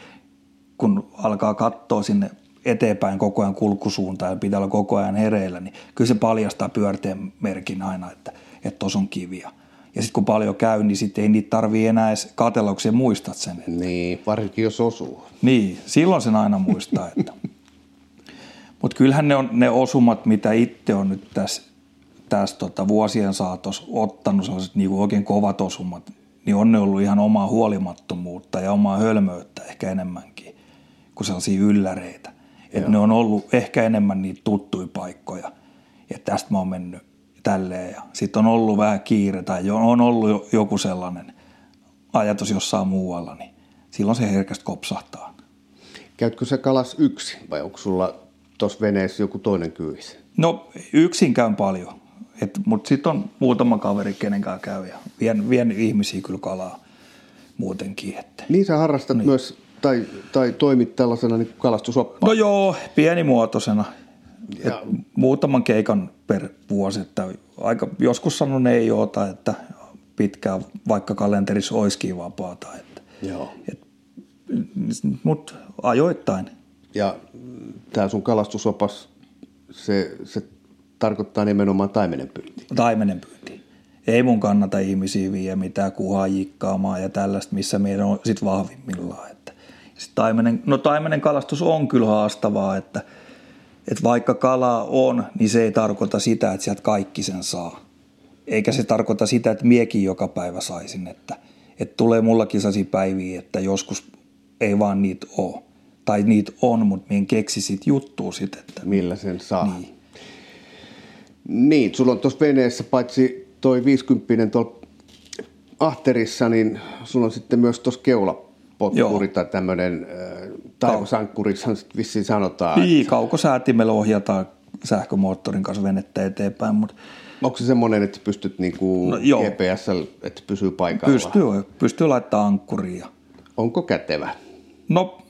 Speaker 1: kun alkaa katsoa sinne eteenpäin koko ajan kulkusuuntaan ja pitää olla koko ajan hereillä, niin kyllä se paljastaa pyörteen merkin aina, että tuossa on kiviä. Ja sitten kun paljon käy, niin sitten ei niitä tarvii enää edes katella, kun muistat sen. Että...
Speaker 2: Niin, varsinkin jos osuu.
Speaker 1: Niin, silloin sen aina muistaa. Että... <laughs> Mutta kyllähän ne on ne osumat, mitä itse on nyt tässä, tässä tota vuosien saatossa ottanut, sellaiset niin oikein kovat osumat, niin on ne ollut ihan omaa huolimattomuutta ja omaa hölmöyttä ehkä enemmänkin kuin sellaisia ylläreitä. Että ne on ollut ehkä enemmän niitä tuttuja paikkoja. Ja tästä mä oon mennyt tälleen. Ja sitten on ollut vähän kiire tai on ollut joku sellainen ajatus jossain muualla, niin silloin se herkästi kopsahtaa.
Speaker 2: Käytkö se kalas yksi vai onko sulla tuossa veneessä joku toinen kyys?
Speaker 1: No yksin käyn paljon, mutta sitten on muutama kaveri, kenen kanssa käy ja vien, vien ihmisiä kyllä kalaa muutenkin. Että.
Speaker 2: Niin sä harrastat niin. myös tai, tai toimit tällaisena niin kalastusoppaana?
Speaker 1: No joo, pienimuotoisena. Ja... muutaman keikan per vuosi, että aika, joskus sanon ei oota, että pitkään vaikka kalenterissa olisikin vapaata. Että,
Speaker 2: Joo. Et,
Speaker 1: mutta ajoittain.
Speaker 2: Ja tämä sun kalastusopas, se, se tarkoittaa nimenomaan taimenen pyyntiä.
Speaker 1: Taimenen pyyntiä. Ei mun kannata ihmisiä viedä mitään kuhaa jikkaamaan ja tällaista, missä meidän on sit vahvimmillaan. Että, sit taimenen, no taimenen kalastus on kyllä haastavaa, että, että vaikka kalaa on, niin se ei tarkoita sitä, että sieltä kaikki sen saa. Eikä se tarkoita sitä, että miekin joka päivä saisin, että, että tulee mullakin sellaisia päiviä, että joskus ei vaan niitä ole. Tai niitä on, mutta minä keksisit juttua sitten. Että...
Speaker 2: Millä sen saa. Niin. Niin, sulla on tuossa veneessä paitsi toi 50 tuolla ahterissa, niin sulla on sitten myös tuossa keulapotkuri tai tämmöinen äh, taivasankuriksi vissiin sanotaan.
Speaker 1: Niin, että... kaukosäätimellä ohjataan sähkömoottorin kanssa venettä eteenpäin, mutta
Speaker 2: Onko se semmoinen, että pystyt niinku no, GPS, että pysyy paikalla?
Speaker 1: Pystyy, pystyy laittaa ankkuria.
Speaker 2: Onko kätevä?
Speaker 1: No,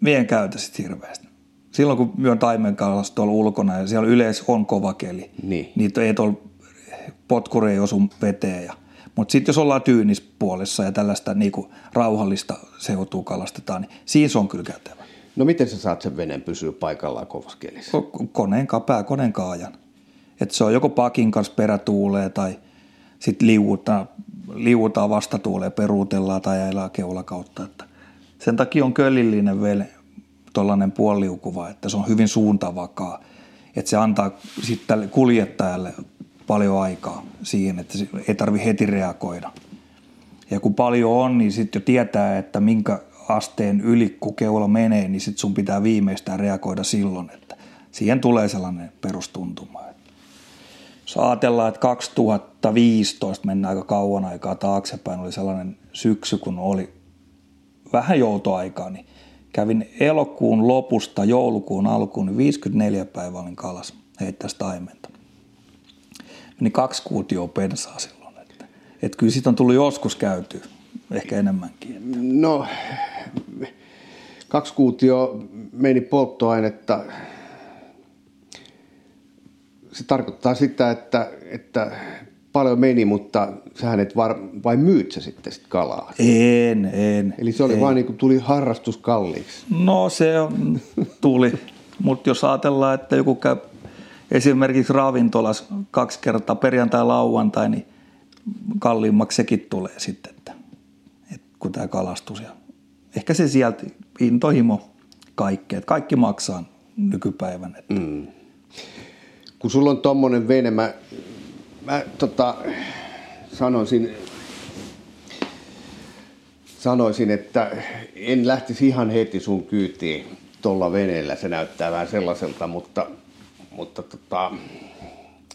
Speaker 1: mien käytä sitten hirveästi silloin kun myön taimen kanssa tuolla ulkona ja siellä yleensä on kova keli,
Speaker 2: niin,
Speaker 1: niin ei tuolla potkuri ei osu veteen. Ja, mutta sitten jos ollaan tyynispuolessa ja tällaista niinku rauhallista seutua kalastetaan, niin siinä se on kyllä kätevä.
Speaker 2: No miten sä saat sen veneen pysyä paikallaan kovassa kelissä?
Speaker 1: Koneen kapää, koneen kaajan. Et se on joko pakin kanssa perätuulee tai sitten liuutaan, liuutaan vastatuuleen, peruutellaan tai ajelaa keula kautta. Että sen takia on köllillinen vene, tuollainen puoliukuva, että se on hyvin suuntavakaa. Että se antaa sitten tälle kuljettajalle paljon aikaa siihen, että ei tarvi heti reagoida. Ja kun paljon on, niin sitten jo tietää, että minkä asteen yli kun keula menee, niin sitten sun pitää viimeistään reagoida silloin, että siihen tulee sellainen perustuntuma. Jos ajatellaan, että 2015 mennään aika kauan aikaa taaksepäin, oli sellainen syksy, kun oli vähän joutoaikaa, niin kävin elokuun lopusta joulukuun alkuun, niin 54 päivää olin kalas heittäisi taimenta. Meni kaksi kuutioa pensaa silloin. Että, että kyllä siitä on tullut joskus käyty, ehkä enemmänkin. Että.
Speaker 2: No, kaksi kuutio meni polttoainetta. Se tarkoittaa sitä, että, että paljon meni, mutta sähän et var, vai myyt sä sitten sit kalaa?
Speaker 1: En, en.
Speaker 2: Eli se oli en. vaan niin kuin tuli harrastus kalliiksi?
Speaker 1: No se on, tuli, mutta jos ajatellaan, että joku käy esimerkiksi ravintolas kaksi kertaa perjantai lauantai, niin kalliimmaksi sekin tulee sitten, että, että kun tämä kalastus. Ja ehkä se sieltä intohimo kaikkea. Että kaikki maksaa nykypäivän. Että. Mm.
Speaker 2: Kun sulla on tommonen vene, mä, mä tota, sanoisin, sanoisin, että en lähtisi ihan heti sun kyytiin tuolla veneellä. Se näyttää vähän sellaiselta, mutta, mutta tota,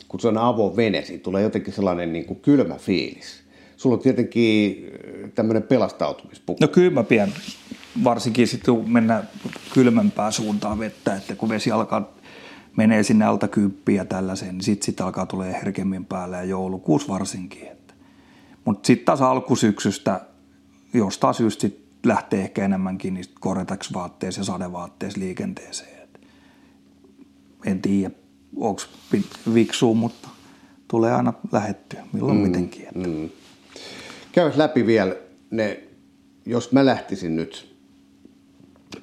Speaker 2: kun se on avovene, siinä tulee jotenkin sellainen niin kuin kylmä fiilis. Sulla on tietenkin tämmöinen pelastautumispuku.
Speaker 1: No kyllä mä pidän, varsinkin sitten kun mennään kylmempää suuntaan vettä, että kun vesi alkaa menee sinne alta kymppiä tällaiseen, niin sitten sit alkaa tulee herkemmin päälle ja joulukuusi varsinkin. Mutta sitten taas alkusyksystä jostain syystä sit lähtee ehkä enemmänkin niistä koretax-vaatteissa ja sadevaatteissa liikenteeseen. En tiedä, onko viksuu, mutta tulee aina lähettyä, milloin mm, mitenkin. Että. Mm.
Speaker 2: Käy läpi vielä ne, jos mä lähtisin nyt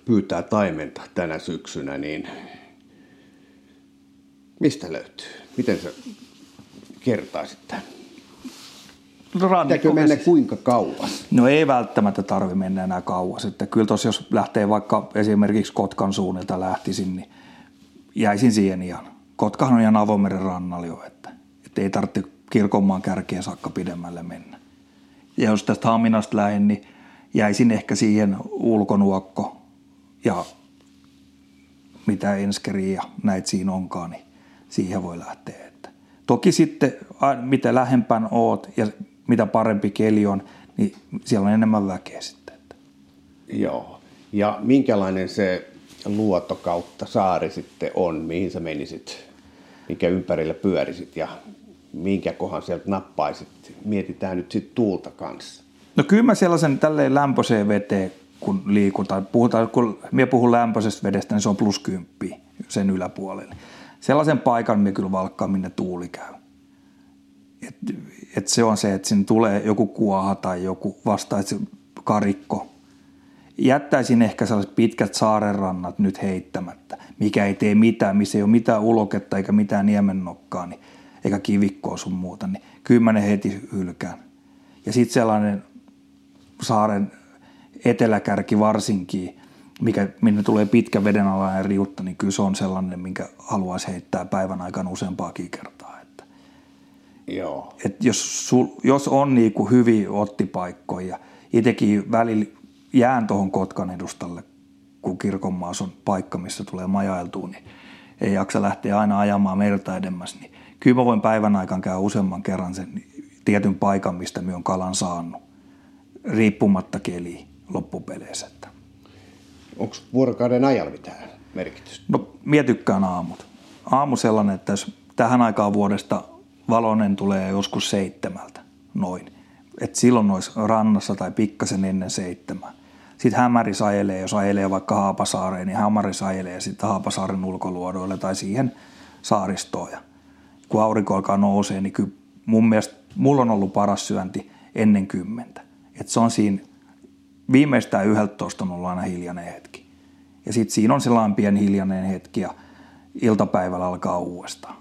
Speaker 2: pyytää taimenta tänä syksynä, niin mistä löytyy? Miten sä kertaisit tämän? Pitääkö mennä kuinka kauas?
Speaker 1: No ei välttämättä tarvi mennä enää kauas. Että kyllä tos, jos lähtee vaikka esimerkiksi Kotkan suunnilta lähtisin, niin jäisin siihen ihan. Kotkahan on ihan avomeren rannalla jo, että, että ei tarvitse kirkonmaan kärkeen saakka pidemmälle mennä. Ja jos tästä Haminasta lähden, niin jäisin ehkä siihen ulkonuokko ja mitä enskeriä ja näitä siinä onkaan, niin siihen voi lähteä. Että. Toki sitten mitä lähempän oot ja mitä parempi keli on, niin siellä on enemmän väkeä sitten.
Speaker 2: Joo. Ja minkälainen se luoto kautta saari sitten on, mihin sä menisit, minkä ympärillä pyörisit ja minkä kohan sieltä nappaisit? Mietitään nyt sitten tuulta kanssa.
Speaker 1: No kyllä mä sellaisen tälleen lämpöiseen veteen, kun liikutaan. Puhutaan, kun minä puhun lämpöisestä vedestä, niin se on plus kymppi sen yläpuolelle. Sellaisen paikan me kyllä valkkaa, minne tuuli käy. Et, et se on se, että sinne tulee joku kuoha tai joku vasta, että karikko. Jättäisin ehkä sellaiset pitkät saarenrannat nyt heittämättä, mikä ei tee mitään, missä ei ole mitään uloketta eikä mitään niemennokkaa, niin, eikä kivikkoa sun muuta, niin kyllä ne heti hylkään. Ja sitten sellainen saaren eteläkärki varsinkin, mikä, minne tulee pitkä vedenalainen riutta, niin kyllä se on sellainen, minkä haluaisi heittää päivän aikana useampaakin kertaa. Että,
Speaker 2: Joo.
Speaker 1: Et jos, sul, jos on niinku hyviä ottipaikkoja, itsekin välillä jään tuohon Kotkan edustalle, kun kirkonmaassa on paikka, missä tulee majailtua, niin ei jaksa lähteä aina ajamaan merta edemmäs, niin kyllä mä voin päivän aikana käydä useamman kerran sen tietyn paikan, mistä me on kalan saanut, riippumatta keli loppupeleissä.
Speaker 2: Onko vuorokauden ajalla mitään merkitystä?
Speaker 1: No mietykään aamut. Aamu sellainen, että jos tähän aikaan vuodesta valonen tulee joskus seitsemältä, noin. että silloin olisi rannassa tai pikkasen ennen seitsemää. Sitten hämäris ajelee, jos ajelee vaikka Haapasaareen, niin hämäris ajelee sitten Haapasaaren ulkoluodoille tai siihen saaristoon. Ja kun aurinko alkaa nousee, niin kyllä mun mielestä mulla on ollut paras syönti ennen kymmentä. Et se on siinä viimeistään 11 on ollut aina hiljainen hetki. Ja sitten siinä on sellainen pieni hiljainen hetki ja iltapäivällä alkaa uudestaan.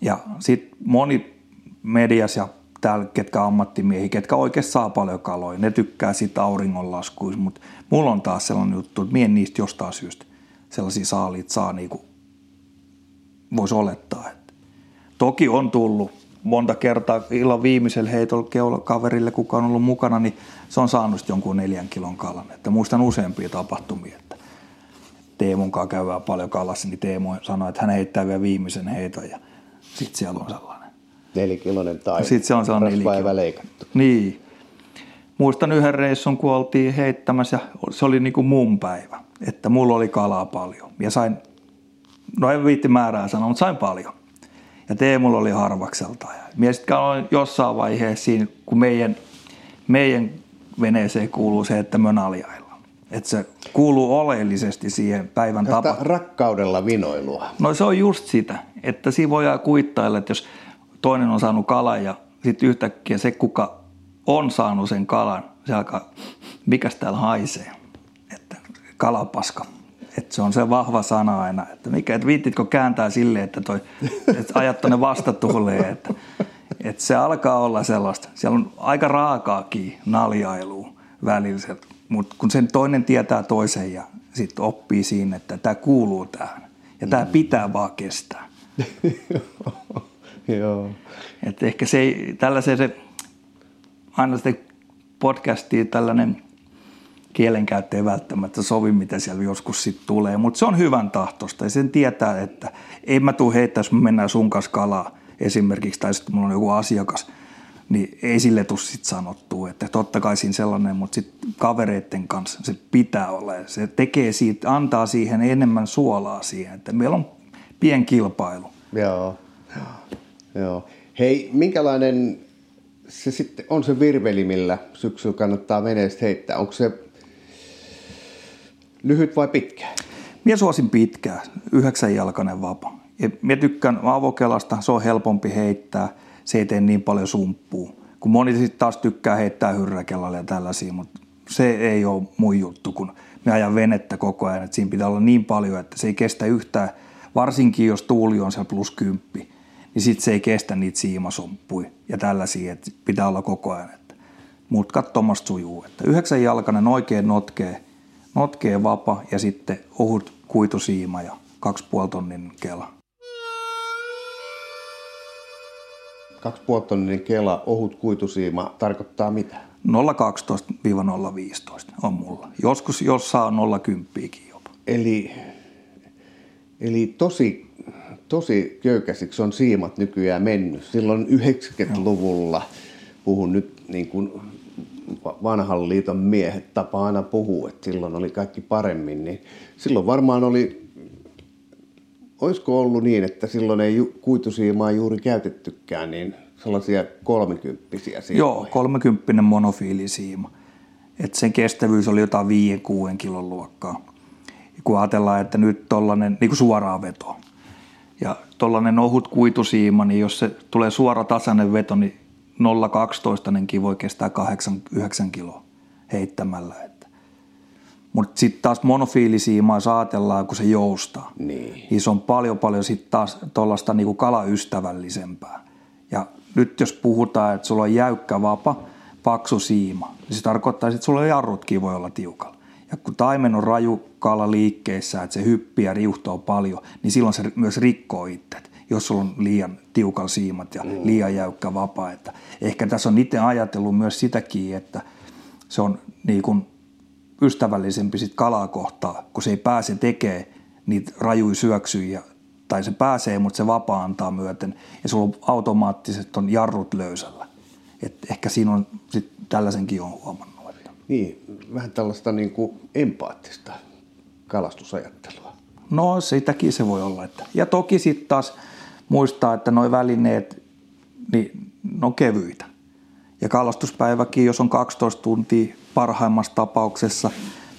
Speaker 1: Ja sitten moni medias ja täällä, ketkä ammattimiehi, ketkä oikeasti saa paljon kaloja, ne tykkää siitä auringonlaskuista, mutta mulla on taas sellainen juttu, että mien niistä jostain syystä sellaisia saaliit saa niin kuin voisi olettaa. Että toki on tullut monta kertaa illan viimeisellä heitolla kaverille, kuka on ollut mukana, niin se on saanut jonkun neljän kilon kalan. Että muistan useampia tapahtumia, että Teemun kanssa käydään paljon kalassa, niin Teemu sanoi, että hän heittää vielä viimeisen heiton ja sitten siellä on sellainen.
Speaker 2: Nelikiloinen tai
Speaker 1: sitten se on sellainen
Speaker 2: nelikiloinen. leikattu.
Speaker 1: Niin. Muistan yhden reissun, kun oltiin heittämässä ja se oli niin kuin mun päivä, että mulla oli kalaa paljon. Ja sain, no en viitti määrää sanoa, mutta sain paljon ja Teemulla oli harvakselta. Ja minä sitten jossain vaiheessa siinä, kun meidän, meidän veneeseen kuuluu se, että me naljaillaan. Että se kuuluu oleellisesti siihen päivän tapaan.
Speaker 2: rakkaudella vinoilua.
Speaker 1: No se on just sitä, että siinä voi kuittailla, että jos toinen on saanut kalan ja sitten yhtäkkiä se, kuka on saanut sen kalan, se alkaa, mikäs täällä haisee, että kalapaska että se on se vahva sana aina, että mikä, että viittitkö kääntää silleen, että, toi, että ajat tuonne vastatuuleen, että, että se alkaa olla sellaista. Siellä on aika raakaakin naljailua välillä, mutta kun sen toinen tietää toisen ja sitten oppii siinä, että tämä kuuluu tähän ja tämä mm. pitää vaan kestää. <laughs>
Speaker 2: Joo.
Speaker 1: Et ehkä se ei, tällaisen se, aina sitten podcastiin tällainen kielenkäyttö ei välttämättä sovi, mitä siellä joskus sitten tulee, mutta se on hyvän tahtosta ja sen tietää, että ei mä tule heittää, jos me mennään sun kanssa kalaa esimerkiksi, tai sitten mulla on joku asiakas, niin ei sille tule sitten sanottua, että totta kai siinä sellainen, mutta sitten kavereiden kanssa se pitää olla se tekee siitä, antaa siihen enemmän suolaa siihen, että meillä on pien kilpailu.
Speaker 2: Joo. Joo. Hei, minkälainen se sitten on se virveli, millä syksyllä kannattaa veneestä heittää? Onko se lyhyt vai pitkä?
Speaker 1: Minä suosin pitkää, yhdeksänjalkainen vapa. Ja minä tykkään avokelasta, se on helpompi heittää, se ei tee niin paljon sumppua. Kun moni sitten taas tykkää heittää hyrräkellalle ja tällaisia, mutta se ei ole mun juttu, kun me ajan venettä koko ajan, että siinä pitää olla niin paljon, että se ei kestä yhtään, varsinkin jos tuuli on siellä plus kymppi niin sitten se ei kestä niitä siimasomppui ja tällaisia, että pitää olla koko ajan. Että mutkat tuommoista sujuu. Että yhdeksän jalkainen oikein notkee, notkee vapa ja sitten ohut kuitusiima ja kaksi puoli tonnin kela.
Speaker 2: Kaksi puoli tonnin kela, ohut kuitusiima, tarkoittaa mitä?
Speaker 1: 0,12-0,15 on mulla. Joskus jossain on 0,10 jopa.
Speaker 2: Eli, eli tosi tosi köykäisiksi on siimat nykyään mennyt. Silloin 90-luvulla, puhun nyt niin kuin vanhan liiton miehet tapa aina puhua, että silloin oli kaikki paremmin, niin silloin varmaan oli, olisiko ollut niin, että silloin ei kuitusiimaa juuri käytettykään, niin sellaisia kolmekymppisiä siimoja.
Speaker 1: Joo, kolmekymppinen monofiilisiima. Et sen kestävyys oli jotain 5-6 kilon luokkaa. Kun ajatellaan, että nyt tollainen niin suoraan veto, ja tuollainen ohut kuitusiima, niin jos se tulee suora tasainen veto, niin 0,12 voi kestää 8-9 kiloa heittämällä. Mutta sitten taas monofiilisiimaa saatellaan, kun se joustaa.
Speaker 2: Niin.
Speaker 1: niin se on paljon paljon sitten taas tuollaista niinku kalaystävällisempää. Ja nyt jos puhutaan, että sulla on jäykkä vapa, paksu siima, niin se tarkoittaa, että sulla jarrutkin voi olla tiukalla. Ja kun taimen on raju kala liikkeessä, että se hyppii ja riuhtoo paljon, niin silloin se myös rikkoo itse, jos sulla on liian tiukal siimat ja mm. liian jäykkä vapaa. Että ehkä tässä on itse ajatellut myös sitäkin, että se on niin kuin ystävällisempi sit kalaa kohtaa, kun se ei pääse tekemään niitä rajui syöksyjä, tai se pääsee, mutta se vapaa antaa myöten, ja sulla on automaattiset on jarrut löysällä. Et ehkä siinä on sit tällaisenkin on huomannut.
Speaker 2: Niin, vähän tällaista niin kuin empaattista kalastusajattelua.
Speaker 1: No sitäkin se voi olla. Että. Ja toki sitten taas muistaa, että nuo välineet, niin ne on kevyitä. Ja kalastuspäiväkin, jos on 12 tuntia parhaimmassa tapauksessa,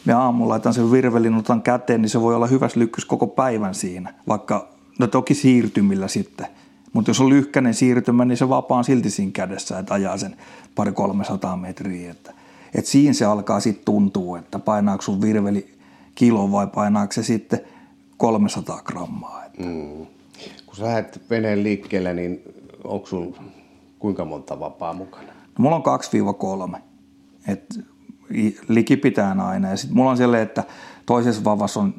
Speaker 1: me aamulla laitan sen virvelin, otan käteen, niin se voi olla hyvässä lykkys koko päivän siinä. Vaikka, no toki siirtymillä sitten. Mutta jos on lyhkäinen siirtymä, niin se vapaan silti siinä kädessä, että ajaa sen pari 300 metriä. Että et siinä se alkaa sitten tuntua, että painaako sun virveli kilo vai painaako se sitten 300 grammaa. Mm.
Speaker 2: Kun sä lähdet veneen liikkeelle, niin onko sulla kuinka monta vapaa mukana? No,
Speaker 1: mulla on 2-3. Et liki pitää aina. Ja sitten mulla on sellainen, että toisessa vavassa on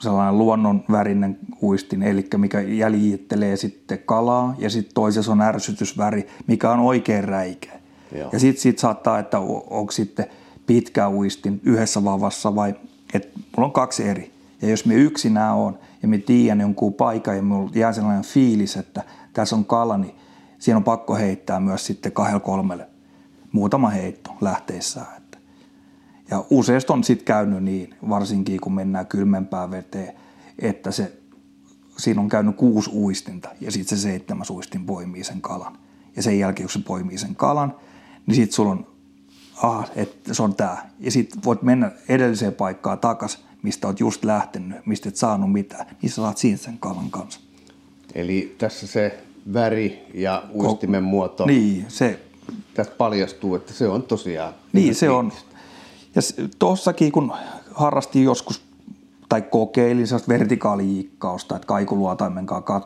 Speaker 1: sellainen luonnonvärinen uistin, eli mikä jäljittelee sitten kalaa, ja sitten toisessa on ärsytysväri, mikä on oikein räikeä. Joo. Ja sitten sit saattaa, että onko sitten pitkä uistin yhdessä vavassa vai, että mulla on kaksi eri. Ja jos me yksinään on ja me tiedän jonkun paikan ja mulla jää sellainen fiilis, että tässä on kala, niin siinä on pakko heittää myös sitten kahdella kolmelle muutama heitto lähteissään. Että. Ja useasti on sitten käynyt niin, varsinkin kun mennään kylmempää veteen, että se, siinä on käynyt kuusi uistinta ja sitten se seitsemäs uistin poimii sen kalan. Ja sen jälkeen, kun se poimii sen kalan, niin sitten sulla on, aha, että se on tämä. Ja sitten voit mennä edelliseen paikkaan takas, mistä oot just lähtenyt, mistä et saanut mitään, niin sä saat siinä sen kalan kanssa.
Speaker 2: Eli tässä se väri ja uistimen muoto,
Speaker 1: niin, se,
Speaker 2: tässä paljastuu, että se on tosiaan.
Speaker 1: Niin, se on. Ja tuossakin, kun harrastin joskus tai kokeilin sellaista vertikaalijiikkausta, että kaikuluotaimen kanssa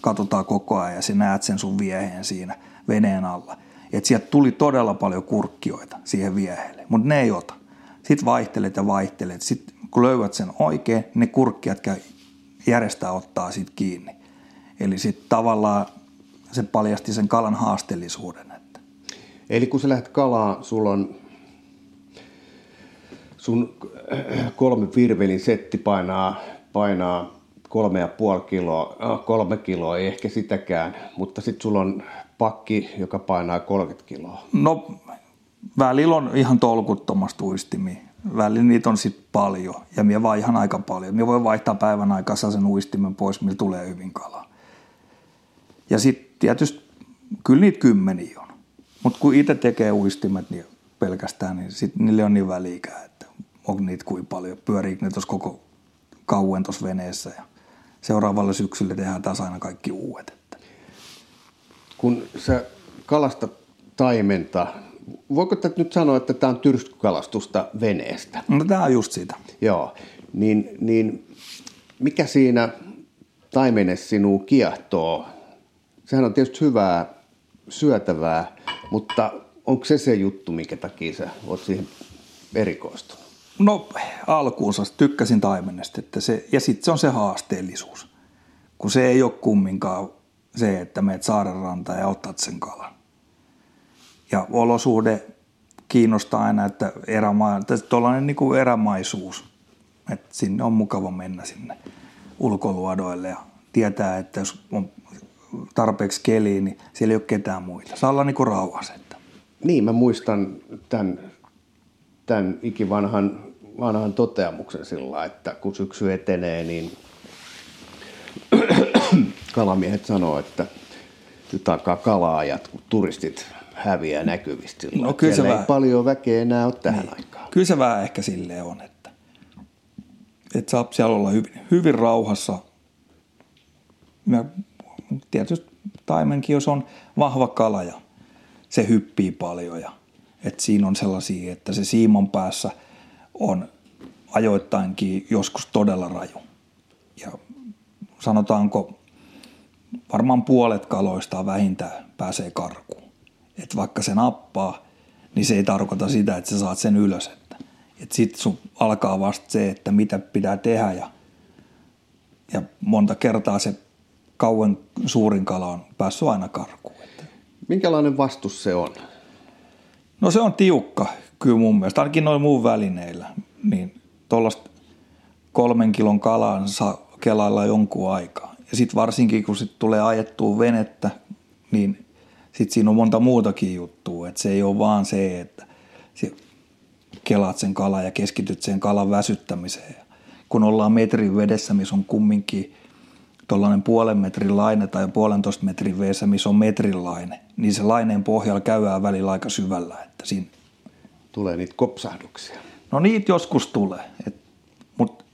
Speaker 1: katsotaan koko ajan ja sä näet sen sun vieheen siinä veneen alla – että sieltä tuli todella paljon kurkkioita siihen vieheelle, mutta ne ei ota. Sitten vaihtelet ja vaihtelet. Sitten kun löydät sen oikein, ne kurkkijat käy järjestää ottaa sit kiinni. Eli sitten tavallaan se paljasti sen kalan haasteellisuuden. Että.
Speaker 2: Eli kun sä lähdet kalaa, sulla on sun kolme virvelin setti painaa, painaa kolme ja puoli kiloa, kolme kiloa, ei ehkä sitäkään, mutta sitten sulla on pakki, joka painaa 30 kiloa.
Speaker 1: No välillä on ihan tolkuttomasti uistimia. Välillä niitä on sitten paljon ja minä vaihan aika paljon. Minä voin vaihtaa päivän aikaa sen uistimen pois, millä tulee hyvin kalaa. Ja sitten tietysti kyllä niitä kymmeniä on. Mutta kun itse tekee uistimet niin pelkästään, niin sit niille on niin väliikää, että on niitä kuin paljon. Pyörii ne tuossa koko kauan tuossa veneessä ja seuraavalle syksylle tehdään taas aina kaikki uudet.
Speaker 2: Kun sä kalastat taimenta, voiko tätä nyt sanoa, että tämä on tyrskykalastusta veneestä?
Speaker 1: No tämä on just sitä.
Speaker 2: Joo, niin, niin mikä siinä taimenessa sinua kiehtoo? Sehän on tietysti hyvää syötävää, mutta onko se se juttu, minkä takia sä oot siihen erikoistunut?
Speaker 1: No alkuunsa tykkäsin taimenesta, että se, ja sitten se on se haasteellisuus, kun se ei ole kumminkaan se, että meet saaren rantaan ja otat sen kalan. Ja olosuhde kiinnostaa aina, että eräma, tuollainen niin kuin erämaisuus, että sinne on mukava mennä sinne ulkoluodoille ja tietää, että jos on tarpeeksi keliä, niin siellä ei ole ketään muita. Saa olla niin kuin rauhassa.
Speaker 2: Niin, mä muistan tämän, tämän ikivanhan vanhan toteamuksen sillä, että kun syksy etenee, niin kalamiehet sanoo, että nyt alkaa kalaajat, kun turistit häviää näkyvistä. No, kyllä se ei vähän, paljon väkeä enää ole tähän niin, aikaan.
Speaker 1: Kyllä se vähän ehkä silleen on, että, että saa siellä olla hyvin, hyvin rauhassa. Ja tietysti taimenkin, jos on vahva kala ja se hyppii paljon ja että siinä on sellaisia, että se siimon päässä on ajoittainkin joskus todella raju. Ja sanotaanko varmaan puolet kaloista vähintään pääsee karkuun. Että vaikka se nappaa, niin se ei tarkoita sitä, että sä saat sen ylös. Että, että sitten sun alkaa vasta se, että mitä pitää tehdä ja, ja monta kertaa se kauan suurin kala on päässyt aina karkuun.
Speaker 2: Minkälainen vastus se on?
Speaker 1: No se on tiukka, kyllä mun mielestä, ainakin noin muun välineillä. Niin tuollaista kolmen kilon kalan saa kelailla jonkun aikaa. Ja sitten varsinkin, kun sit tulee ajettua venettä, niin sitten siinä on monta muutakin juttua. Että se ei ole vaan se, että kelaat sen kalan ja keskityt sen kalan väsyttämiseen. Kun ollaan metrin vedessä, missä on kumminkin tuollainen puolen metrin laine tai puolentoista metrin veessä, missä on metrin laine, niin se laineen pohjalla käydään välillä aika syvällä. Että siinä...
Speaker 2: Tulee niitä kopsahduksia.
Speaker 1: No niitä joskus tulee, mutta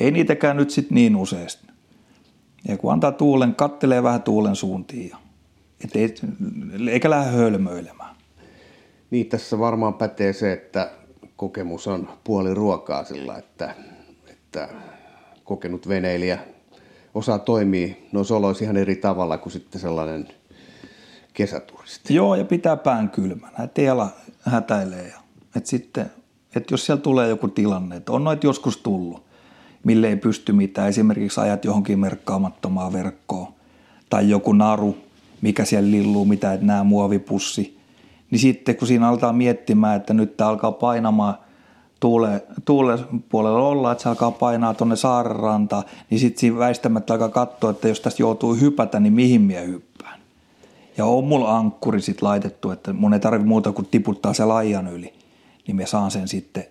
Speaker 1: ei niitäkään nyt sitten niin useasti. Ja kun antaa tuulen, kattelee vähän tuulen suuntiin, ja, et ei, eikä lähde hölmöilemään.
Speaker 2: Niin, tässä varmaan pätee se, että kokemus on puoli ruokaa sillä, että, että kokenut veneilijä osaa toimia noissa oloissa ihan eri tavalla kuin sitten sellainen kesäturisti.
Speaker 1: Joo, ja pitää pään kylmänä, ettei ala hätäilee. Ja, et sitten, että jos siellä tulee joku tilanne, että on noita joskus tullut, mille ei pysty mitään, esimerkiksi ajat johonkin merkkaamattomaan verkkoon, tai joku naru, mikä siellä lilluu, mitä et näe muovipussi, niin sitten kun siinä aletaan miettimään, että nyt tämä alkaa painamaan – tuule, tuule puolella olla, että se alkaa painaa tuonne saarrantaan, niin sitten siinä väistämättä alkaa katsoa, että jos tästä joutuu hypätä, niin mihin minä hyppään. Ja on mulla ankkuri sitten laitettu, että mun ei tarvitse muuta kuin tiputtaa se laijan yli, niin me saan sen sitten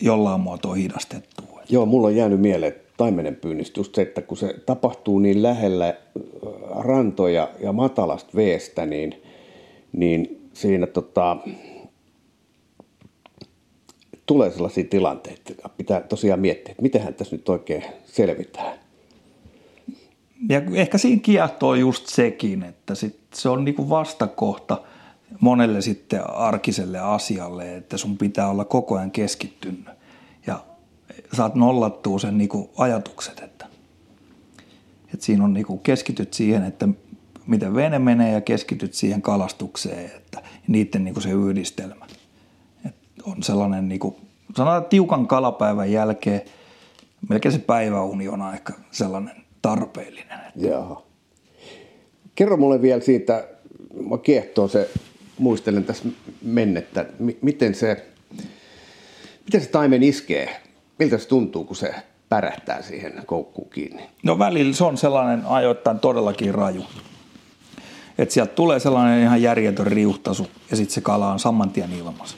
Speaker 1: jollain muotoa hidastettua.
Speaker 2: Joo, mulla on jäänyt mieleen taimenen pyynnistä just se, että kun se tapahtuu niin lähellä rantoja ja matalasta veestä, niin, niin siinä tota, tulee sellaisia tilanteita, pitää tosiaan miettiä, että mitenhän tässä nyt oikein selvitään.
Speaker 1: Ja ehkä siinä kiehtoo just sekin, että sit se on niinku vastakohta monelle sitten arkiselle asialle, että sun pitää olla koko ajan keskittynyt saat nollattua sen niinku ajatukset, että, että siinä on niinku keskityt siihen, että miten vene menee ja keskityt siihen kalastukseen, että niiden niinku se yhdistelmä on sellainen niin kuin sanotaan että tiukan kalapäivän jälkeen, melkein se päiväuni on aika sellainen tarpeellinen.
Speaker 2: Joo. Kerro mulle vielä siitä, mä kiehtoo se, muistelen tässä mennettä, miten se, miten se taimen iskee, miltä se tuntuu, kun se pärähtää siihen koukkuun kiinni?
Speaker 1: No välillä se on sellainen ajoittain todellakin raju. Että sieltä tulee sellainen ihan järjetön riuhtasu ja sitten se kala on saman tien ilmassa.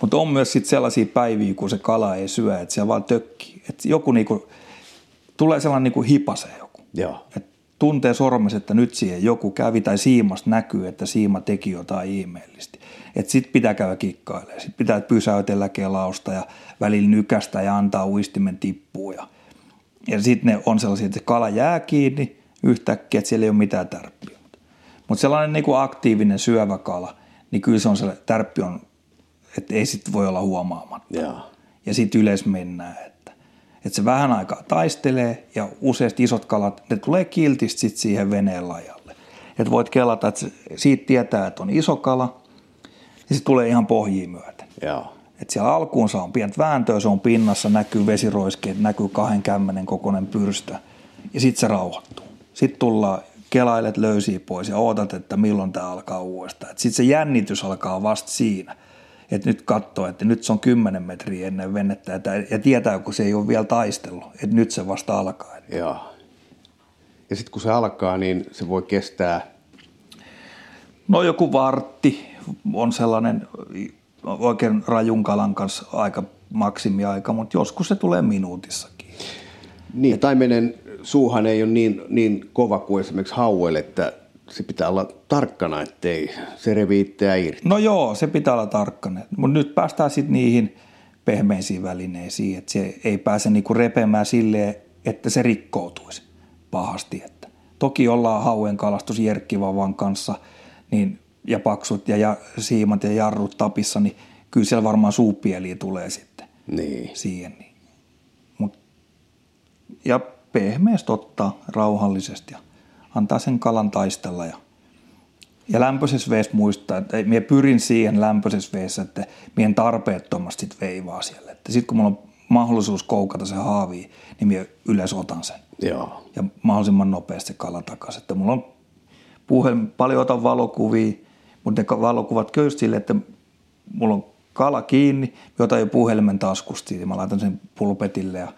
Speaker 1: Mutta on myös sitten sellaisia päiviä, kun se kala ei syö, että siellä vaan tökkii. Että joku niinku, tulee sellainen niinku hipasee joku.
Speaker 2: Joo.
Speaker 1: Et tuntee sormessa, että nyt siihen joku kävi tai siimasta näkyy, että siima teki jotain ihmeellisesti. Että sitten pitää käydä kikkailemaan. Sitten pitää pysäytellä kelausta ja välillä nykästä ja antaa uistimen tippua. Ja, ja sitten ne on sellaisia, että se kala jää kiinni yhtäkkiä, että siellä ei ole mitään tärppiä. Mutta sellainen niin kuin aktiivinen syövä kala, niin kyllä se on se tärppi on, että ei sitten voi olla huomaamatta.
Speaker 2: Joo.
Speaker 1: Ja sitten yleensä mennään, että, että se vähän aikaa taistelee ja useasti isot kalat, ne tulee kiltisti sit siihen veneen lajalle. Että voit kelata, että siitä tietää, että on iso kala ja sitten tulee ihan pohjiin myöten.
Speaker 2: Joo.
Speaker 1: Et siellä alkuun saa pientä vääntöä, se on pinnassa, näkyy vesiroiskeet, näkyy kahden kämmenen kokoinen pyrstö ja sitten se rauhoittuu. Sitten tullaan kelailet löysiä pois ja ootat, että milloin tämä alkaa uudestaan. Sitten se jännitys alkaa vasta siinä, että nyt katsoo, että nyt se on 10 metriä ennen vennettä ja tietää, kun se ei ole vielä taistellut, että nyt se vasta alkaa.
Speaker 2: Joo. Ja sitten kun se alkaa, niin se voi kestää?
Speaker 1: No joku vartti on sellainen oikein rajun kalan kanssa aika maksimiaika, mutta joskus se tulee minuutissakin.
Speaker 2: Niin, taimenen suuhan ei ole niin, niin kova kuin esimerkiksi hauelle, että se pitää olla tarkkana, ettei se revi itseä irti.
Speaker 1: No joo, se pitää olla tarkkana. Mutta nyt päästään sitten niihin pehmeisiin välineisiin, että se ei pääse niinku repemään silleen, että se rikkoutuisi pahasti. Että toki ollaan hauen kalastus Jerkkivavan kanssa niin, ja paksut ja, ja siimat ja jarrut tapissa, niin kyllä siellä varmaan suupieliä tulee sitten
Speaker 2: niin.
Speaker 1: siihen. Niin. Mut, ja pehmeästi ottaa rauhallisesti ja antaa sen kalan taistella. Ja, ja lämpöisessä veessä muistaa, että minä pyrin siihen lämpöisessä veessä, että mien tarpeettomasti sit veivaa siellä. Sitten kun mulla on mahdollisuus koukata se haavi, niin minä yleensä otan sen.
Speaker 2: Joo.
Speaker 1: Ja mahdollisimman nopeasti kala takaisin. Että mulla on puhelin, paljon otan valokuvia, mutta ne valokuvat köystä sille, että mulla on kala kiinni, jota jo puhelimen taskusta, ja mä laitan sen pulpetille ja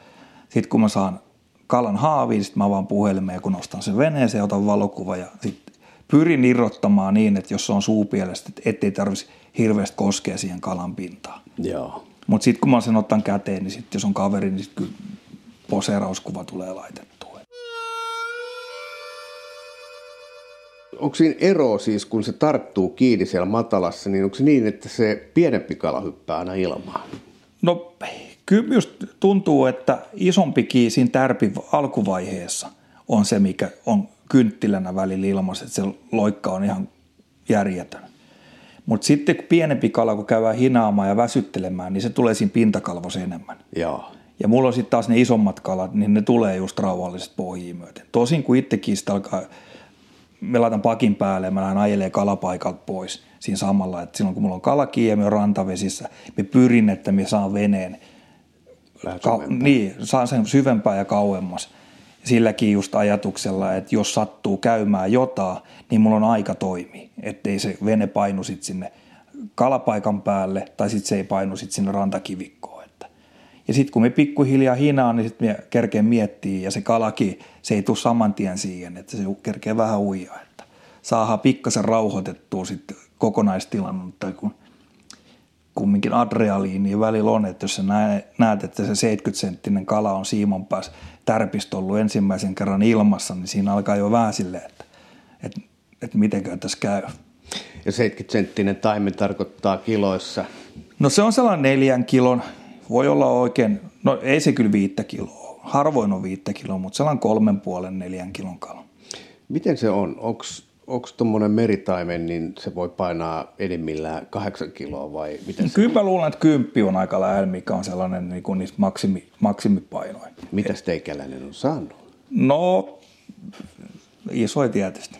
Speaker 1: sitten kun mä saan kalan haaviin, sitten mä avaan puhelimeen, kun nostan sen veneeseen, otan valokuva ja sitten pyrin irrottamaan niin, että jos se on suupielestä, ettei tarvitsisi hirveästi koskea siihen kalan pintaan.
Speaker 2: Joo.
Speaker 1: Mutta sitten kun mä sen otan käteen, niin sitten jos on kaveri, niin sitten kyllä poseerauskuva tulee laitettua.
Speaker 2: Onko siinä ero siis, kun se tarttuu kiinni siellä matalassa, niin onko se niin, että se pienempi kala hyppää aina ilmaan?
Speaker 1: No kyllä just tuntuu, että isompi siinä tärpi alkuvaiheessa on se, mikä on kynttilänä välillä ilmassa, että se loikka on ihan järjetön. Mutta sitten kun pienempi kala, kun käydään hinaamaan ja väsyttelemään, niin se tulee siinä pintakalvossa enemmän.
Speaker 2: Joo.
Speaker 1: Ja mulla on sitten taas ne isommat kalat, niin ne tulee just rauhalliset pohjiin myöten. Tosin kun itsekin sitä alkaa, me laitan pakin päälle ja mä lähden ajelee kalapaikalta pois siinä samalla, että silloin kun mulla on kalakia ja me on rantavesissä, me pyrin, että me saan veneen Ka- niin, saa sen syvempää ja kauemmas. Silläkin just ajatuksella, että jos sattuu käymään jotain, niin mulla on aika toimia, ettei se vene painu sit sinne kalapaikan päälle tai sitten se ei painu sit sinne rantakivikkoon. Ja sitten kun me pikkuhiljaa hinaan, niin sitten me kerkeen miettii ja se kalaki, se ei tule saman tien siihen, että se kerkee vähän uija. Että saadaan pikkasen rauhoitettua sitten kokonaistilannetta, kun – kumminkin adrealiini välillä on, että jos sä näet, että se 70-senttinen kala on siimon päässä tärpistä ollut ensimmäisen kerran ilmassa, niin siinä alkaa jo vähän silleen, että, että, että mitenkö tässä käy.
Speaker 2: Ja 70-senttinen taimen tarkoittaa kiloissa?
Speaker 1: No se on sellainen neljän kilon, voi olla oikein, no ei se kyllä viittä kiloa, harvoin on viittä kiloa, mutta sellainen kolmen puolen neljän kilon kala.
Speaker 2: Miten se on? Onko tuommoinen meritaimen, niin se voi painaa enimmillään kahdeksan kiloa vai miten
Speaker 1: Kyllä mä luulen, että kymppi on aika lähellä, mikä on sellainen niin kuin niistä maksimi, maksimipainoja.
Speaker 2: Mitä teikäläinen on saanut?
Speaker 1: No, isoja tietysti.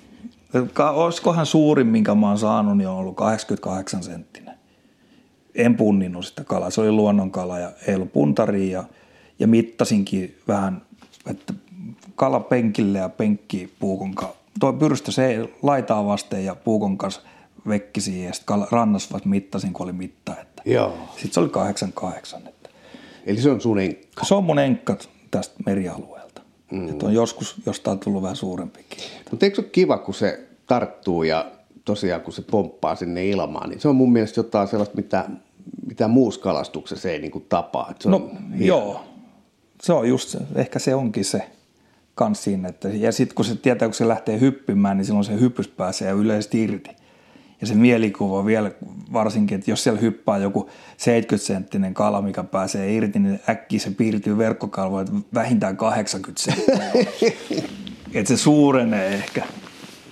Speaker 1: Olisikohan suurin, minkä mä oon saanut, niin on ollut 88 senttinen. En punninnut sitä kalaa. Se oli luonnonkala ja ei ollut puntaria ja, ja mittasinkin vähän, että kala penkille ja penkki puukon kanssa. Toi pyrstö se laitaa vasten ja puukon kanssa vekki siihen ja sitten rannassa vasta mittasin, kun oli mitta. Että.
Speaker 2: Joo.
Speaker 1: Sitten se oli 88. Että.
Speaker 2: Eli se on sun enkka.
Speaker 1: Se on mun enkka tästä merialueelta. Mm. Että on joskus jostain tullut vähän suurempikin.
Speaker 2: Mutta eikö se ole kiva, kun se tarttuu ja tosiaan kun se pomppaa sinne ilmaan, niin se on mun mielestä jotain sellaista, mitä, mitä muussa kalastuksessa ei niin kuin tapaa. Että se
Speaker 1: no joo, se on just. Ehkä se onkin se kans siinä. Että, ja sitten kun se tietää, kun se lähtee hyppimään, niin silloin se hyppys pääsee yleisesti irti. Ja se mielikuva vielä varsinkin, että jos siellä hyppää joku 70-senttinen kala, mikä pääsee irti, niin äkkiä se piirtyy verkkokalvoon, että vähintään 80 senttiä. <laughs> että se suurenee ehkä.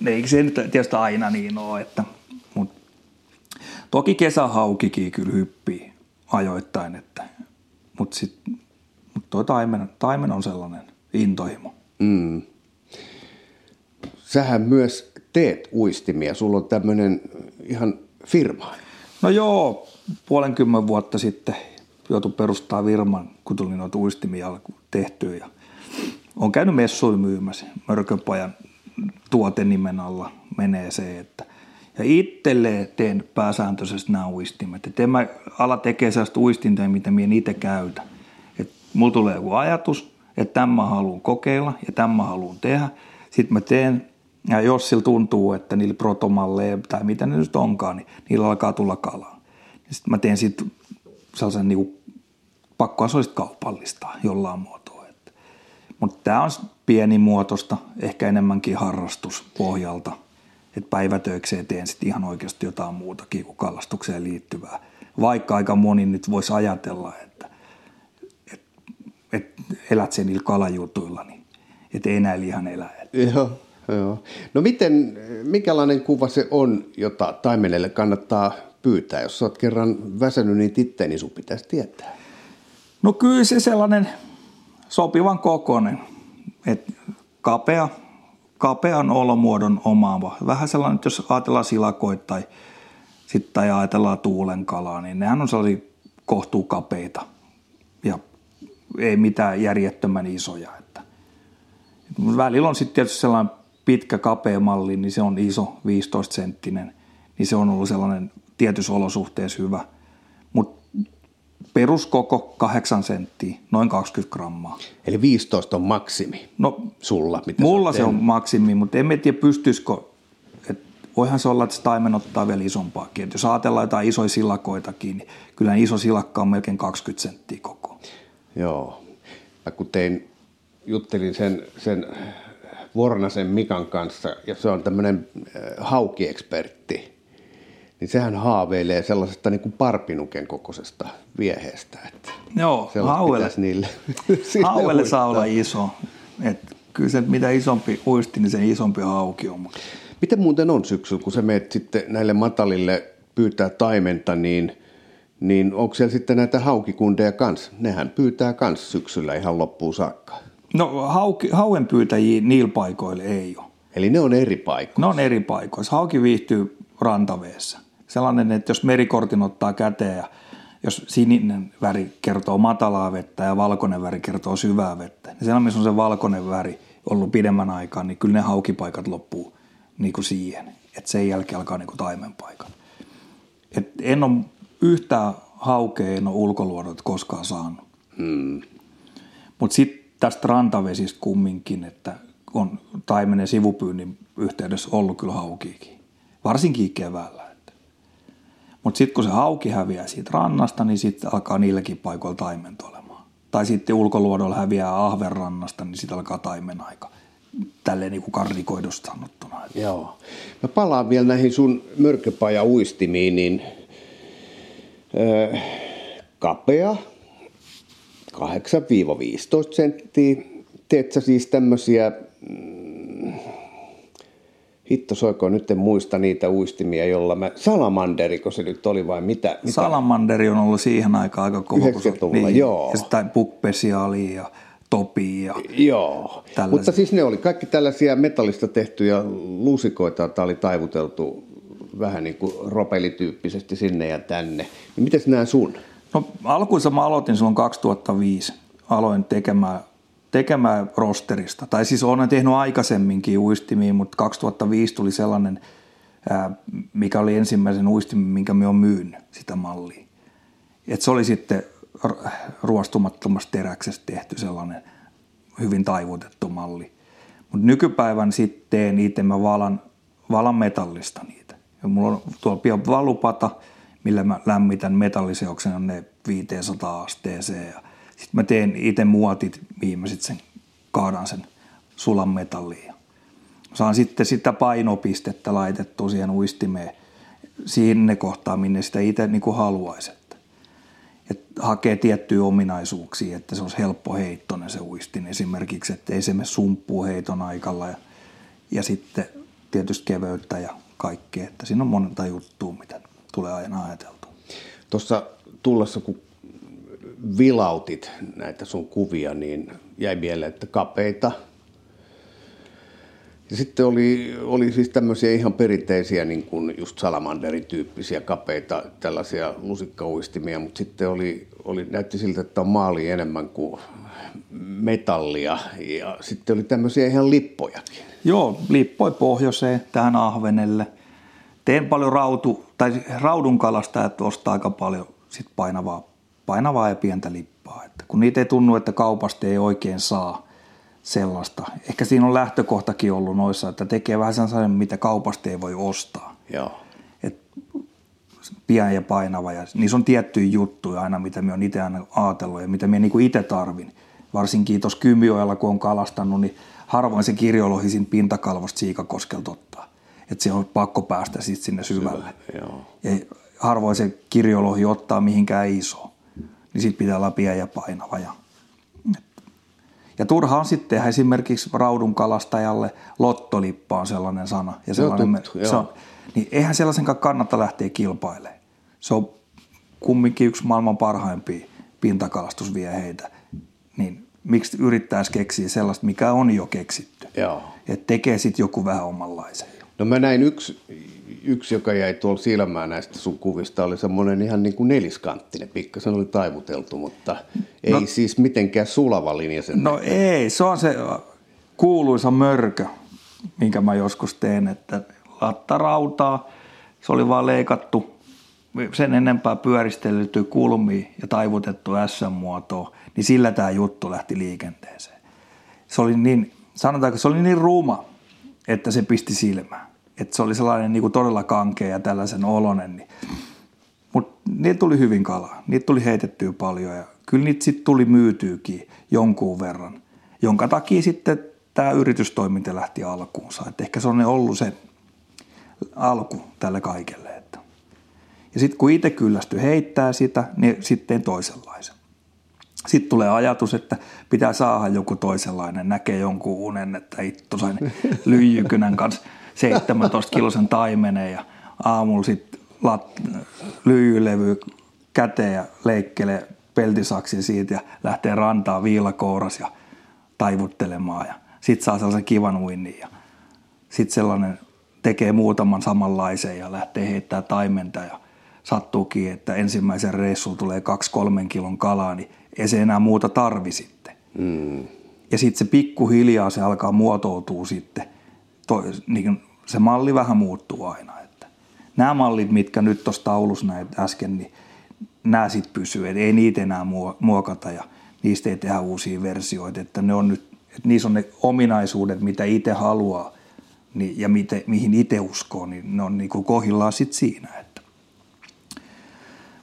Speaker 1: Eikä se nyt tietysti aina niin ole, että, toki kesähaukikin kyllä hyppii ajoittain, että, mutta sitten mut tuo taimen, taimen on sellainen intohimo.
Speaker 2: Mm. Sähän myös teet uistimia. Sulla on tämmöinen ihan firma.
Speaker 1: No joo, puolenkymmen vuotta sitten joutui perustaa firman, kun tuli noita uistimia tehtyä. Ja on käynyt messuilla myymässä. Mörkönpajan tuotenimen alla menee se, että ja itselleen teen pääsääntöisesti nämä uistimet. Että en mä ala tekee sellaista uistinta, mitä minä itse käytän. Että mulla tulee joku ajatus, että tämä haluan kokeilla ja tämä haluan tehdä. Sitten mä teen ja jos sillä tuntuu, että niillä protomalleja tai mitä ne nyt onkaan, niin niillä alkaa tulla kalaa. Sitten mä teen sitten sellaisen niin pakkoa se jollain muotoa. Mutta tämä on pienimuotoista, ehkä enemmänkin harrastuspohjalta. Että päivätöikseen teen sitten ihan oikeasti jotain muutakin kuin kalastukseen liittyvää. Vaikka aika moni nyt voisi ajatella, että, että, että elät sen niillä kalajutuilla, niin että ei näin ihan elä.
Speaker 2: Joo. Joo. No miten, mikälainen kuva se on, jota taimenelle kannattaa pyytää? Jos olet kerran väsynyt niin itse, niin sun pitäisi tietää.
Speaker 1: No kyllä se sellainen sopivan kokoinen, että kapea, kapean olomuodon omaava. Vähän sellainen, että jos ajatellaan silakoita tai sitten ajatellaan tuulenkalaa, niin nehän on sellaisia kohtuu kapeita ja ei mitään järjettömän isoja. Että. Välillä on sitten tietysti sellainen pitkä kapea malli, niin se on iso, 15 senttinen, niin se on ollut sellainen tietyssä olosuhteessa hyvä. Peruskoko 8 senttiä, noin 20 grammaa.
Speaker 2: Eli 15 on maksimi no, sulla?
Speaker 1: Mitä mulla se on maksimi, mutta en tiedä pystyisikö, että voihan se olla, että taimen ottaa vielä isompaakin. Et jos ajatellaan jotain isoja silakoitakin, niin kyllä iso silakka on melkein 20 senttiä koko.
Speaker 2: Joo. Mä kun tein, juttelin sen, sen Vornasen Mikan kanssa, ja se on tämmöinen äh, haukiekspertti, niin sehän haaveilee sellaisesta niin kuin parpinuken kokoisesta vieheestä. Että
Speaker 1: Joo, hauelle,
Speaker 2: niille, <laughs>
Speaker 1: hauelle saa olla iso. Et kyllä se, mitä isompi uisti, niin se isompi hauki on.
Speaker 2: Miten muuten on syksyllä, kun sä meet sitten näille matalille pyytää taimenta, niin, niin onko siellä sitten näitä haukikundeja kanssa? Nehän pyytää kanssa syksyllä ihan loppuun saakka.
Speaker 1: No hauki, hauen pyytäjiä niillä paikoilla ei ole.
Speaker 2: Eli ne on eri paikoissa?
Speaker 1: Ne on eri paikoissa. Hauki viihtyy rantaveessa. Sellainen, että jos merikortin ottaa käteen ja jos sininen väri kertoo matalaa vettä ja valkoinen väri kertoo syvää vettä, niin siellä missä on se valkoinen väri ollut pidemmän aikaa, niin kyllä ne haukipaikat loppuu niin kuin siihen. Että sen jälkeen alkaa niin kuin taimenpaikat. Et en ole yhtään haukea, en ole ulkoluodot koskaan saanut. Hmm. Mutta sitten tästä rantavesistä kumminkin, että on taimenen sivupyynnin yhteydessä ollut kyllä haukiikin, varsinkin keväällä. Mutta sitten kun se hauki häviää siitä rannasta, niin sitten alkaa niilläkin paikoilla taimento olemaan. Tai sitten ulkoluodolla häviää ahvenrannasta, niin sitten alkaa taimen aika. Tälleen niin kuin karrikoidusta sanottuna.
Speaker 2: Joo. Mä palaan vielä näihin sun mörköpaja uistimiin, niin öö, kapea, 8-15 senttiä. Teet sä siis tämmöisiä, mm, hitto soiko, nyt en muista niitä uistimia, jolla mä, salamanderiko se nyt oli vai mitä? mitä?
Speaker 1: Salamanderi on ollut siihen aikaan aika kova.
Speaker 2: 90-luvulla, niin, joo.
Speaker 1: Ja sitten Pukpesiali ja Topi ja
Speaker 2: Joo, tällaisia. mutta siis ne oli kaikki tällaisia metallista tehtyjä luusikoita, joita oli taivuteltu vähän niin kuin ropelityyppisesti sinne ja tänne. Niin miten nämä sun?
Speaker 1: No alkuunsa mä aloitin silloin 2005. Aloin tekemään, tekemään rosterista. Tai siis olen tehnyt aikaisemminkin uistimia, mutta 2005 tuli sellainen, mikä oli ensimmäisen uistimin, minkä me on myynyt sitä mallia. Et se oli sitten ruostumattomasta teräksestä tehty sellainen hyvin taivutettu malli. Mutta nykypäivän sitten itse mä valan, valan metallista niitä. Ja mulla on tuolla pian valupata, millä mä lämmitän metalliseoksen on ne 500 asteeseen. Ja sitten mä teen itse muotit viimeiset sen, kaadan sen sulan metalliin. Saan sitten sitä painopistettä laitettua siihen uistimeen sinne kohtaan, minne sitä itse niin haluaisi että hakee tiettyjä ominaisuuksia, että se olisi helppo heittonen se uistin esimerkiksi, että ei se mene sumppuun heiton aikalla ja, ja sitten tietysti keveyttä ja kaikkea, että siinä on monta juttua, mitä tulee aina ajateltua.
Speaker 2: Tuossa tullessa, kun vilautit näitä sun kuvia, niin jäi mieleen, että kapeita – ja sitten oli, oli siis tämmöisiä ihan perinteisiä niin kuin just salamanderin tyyppisiä kapeita tällaisia lusikkauistimia, mutta sitten oli, oli, näytti siltä, että on maali enemmän kuin metallia ja sitten oli tämmöisiä ihan lippojakin.
Speaker 1: Joo, lippoi pohjoiseen tähän ahvenelle. Teen paljon rautu, tai raudun kalastajat ostaa aika paljon sit painavaa, painavaa ja pientä lippaa. Että kun niitä ei tunnu, että kaupasta ei oikein saa – sellaista. Ehkä siinä on lähtökohtakin ollut noissa, että tekee vähän sellainen, mitä kaupasta ei voi ostaa.
Speaker 2: Joo.
Speaker 1: Et pian ja painava ja niissä on tiettyjä juttuja aina, mitä me on itse aina ajatellut ja mitä me niinku itse tarvin. Varsinkin tuossa Kymioilla, kun on kalastanut, niin harvoin se kirjolohi siinä pintakalvosta siikakoskelta ottaa. Että se on pakko päästä sitten sinne syvälle.
Speaker 2: Syvä, joo.
Speaker 1: Ja harvoin se kirjolohi ottaa mihinkään iso. Niin sitten pitää olla pian ja painava ja ja turha on sitten tehdä esimerkiksi raudun kalastajalle lottolippa on sellainen sana. Ja sellainen,
Speaker 2: tuttu,
Speaker 1: se on, niin eihän sellaisenkaan kannata lähteä kilpailemaan. Se on kumminkin yksi maailman parhaimpia pintakalastusvieheitä. Niin miksi yrittäisi keksiä sellaista, mikä on jo keksitty?
Speaker 2: Joo.
Speaker 1: Että tekee sitten joku vähän omanlaisen.
Speaker 2: No mä näin yksi, yksi, joka jäi tuolla silmään näistä sun kuvista, oli semmoinen ihan niin kuin neliskanttinen, pikkasen oli taivuteltu, mutta ei no, siis mitenkään sulava linja sen.
Speaker 1: No ei, se on se kuuluisa mörkö, minkä mä joskus teen, että lattarautaa, se oli vaan leikattu sen enempää pyöristelty kulmiin ja taivutettu S-muotoon, niin sillä tämä juttu lähti liikenteeseen. Se oli niin, sanotaanko, se oli niin ruma, että se pisti silmään. Että se oli sellainen niin kuin todella kankea ja tällaisen olonen. Niin. Mutta niitä tuli hyvin kalaa. Niitä tuli heitettyä paljon ja kyllä niitä sitten tuli myytyykin jonkun verran. Jonka takia sitten tämä yritystoiminta lähti alkuunsa. Et ehkä se on ollut se alku tälle kaikelle. Että. Ja sitten kun itse kyllästy heittää sitä, niin sitten toisenlaisen. Sitten tulee ajatus, että pitää saada joku toisenlainen, näkee jonkun unen, että ittu sain lyijykynän kanssa 17 kilosen taimenen ja aamulla sitten lyijylevy käteen ja leikkelee peltisaksi siitä ja lähtee rantaan viilakouras ja taivuttelemaan ja sitten saa sellaisen kivan uinnin ja sitten sellainen tekee muutaman samanlaisen ja lähtee heittää taimenta ja sattuukin, että ensimmäisen reissulla tulee kaksi kolmen kilon kalaa, niin ei se enää muuta tarvi sitten. Mm. Ja sitten se pikkuhiljaa se alkaa muotoutua sitten. Toi, niin se malli vähän muuttuu aina. Että nämä mallit, mitkä nyt tuossa taulussa näet äsken, niin nämä sitten pysyy. Ei niitä enää muokata ja niistä ei tehdä uusia versioita. Että ne on nyt, että niissä on ne ominaisuudet, mitä itse haluaa niin, ja mite, mihin itse uskoo, niin ne on niin kuin kohillaan sitten siinä. Että.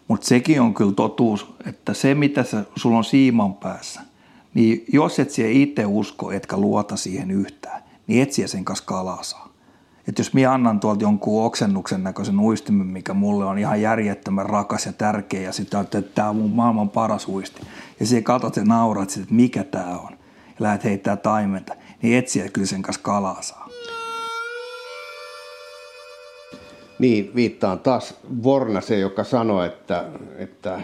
Speaker 1: Mutta sekin on kyllä totuus, että se mitä sä, sulla on siiman päässä, niin jos et siellä itse usko, etkä luota siihen yhtään, niin etsiä sen kanssa kalaa saa. Että jos minä annan tuolta jonkun oksennuksen näköisen uistimen, mikä mulle on ihan järjettömän rakas ja tärkeä, ja sitten että tämä on mun maailman paras uisti, ja siihen katsot ja naurat että mikä tämä on, ja lähdet heittää taimenta, niin etsiä kyllä sen kanssa kalaa saa.
Speaker 2: Niin, viittaan taas Vornase, joka sanoi, että, että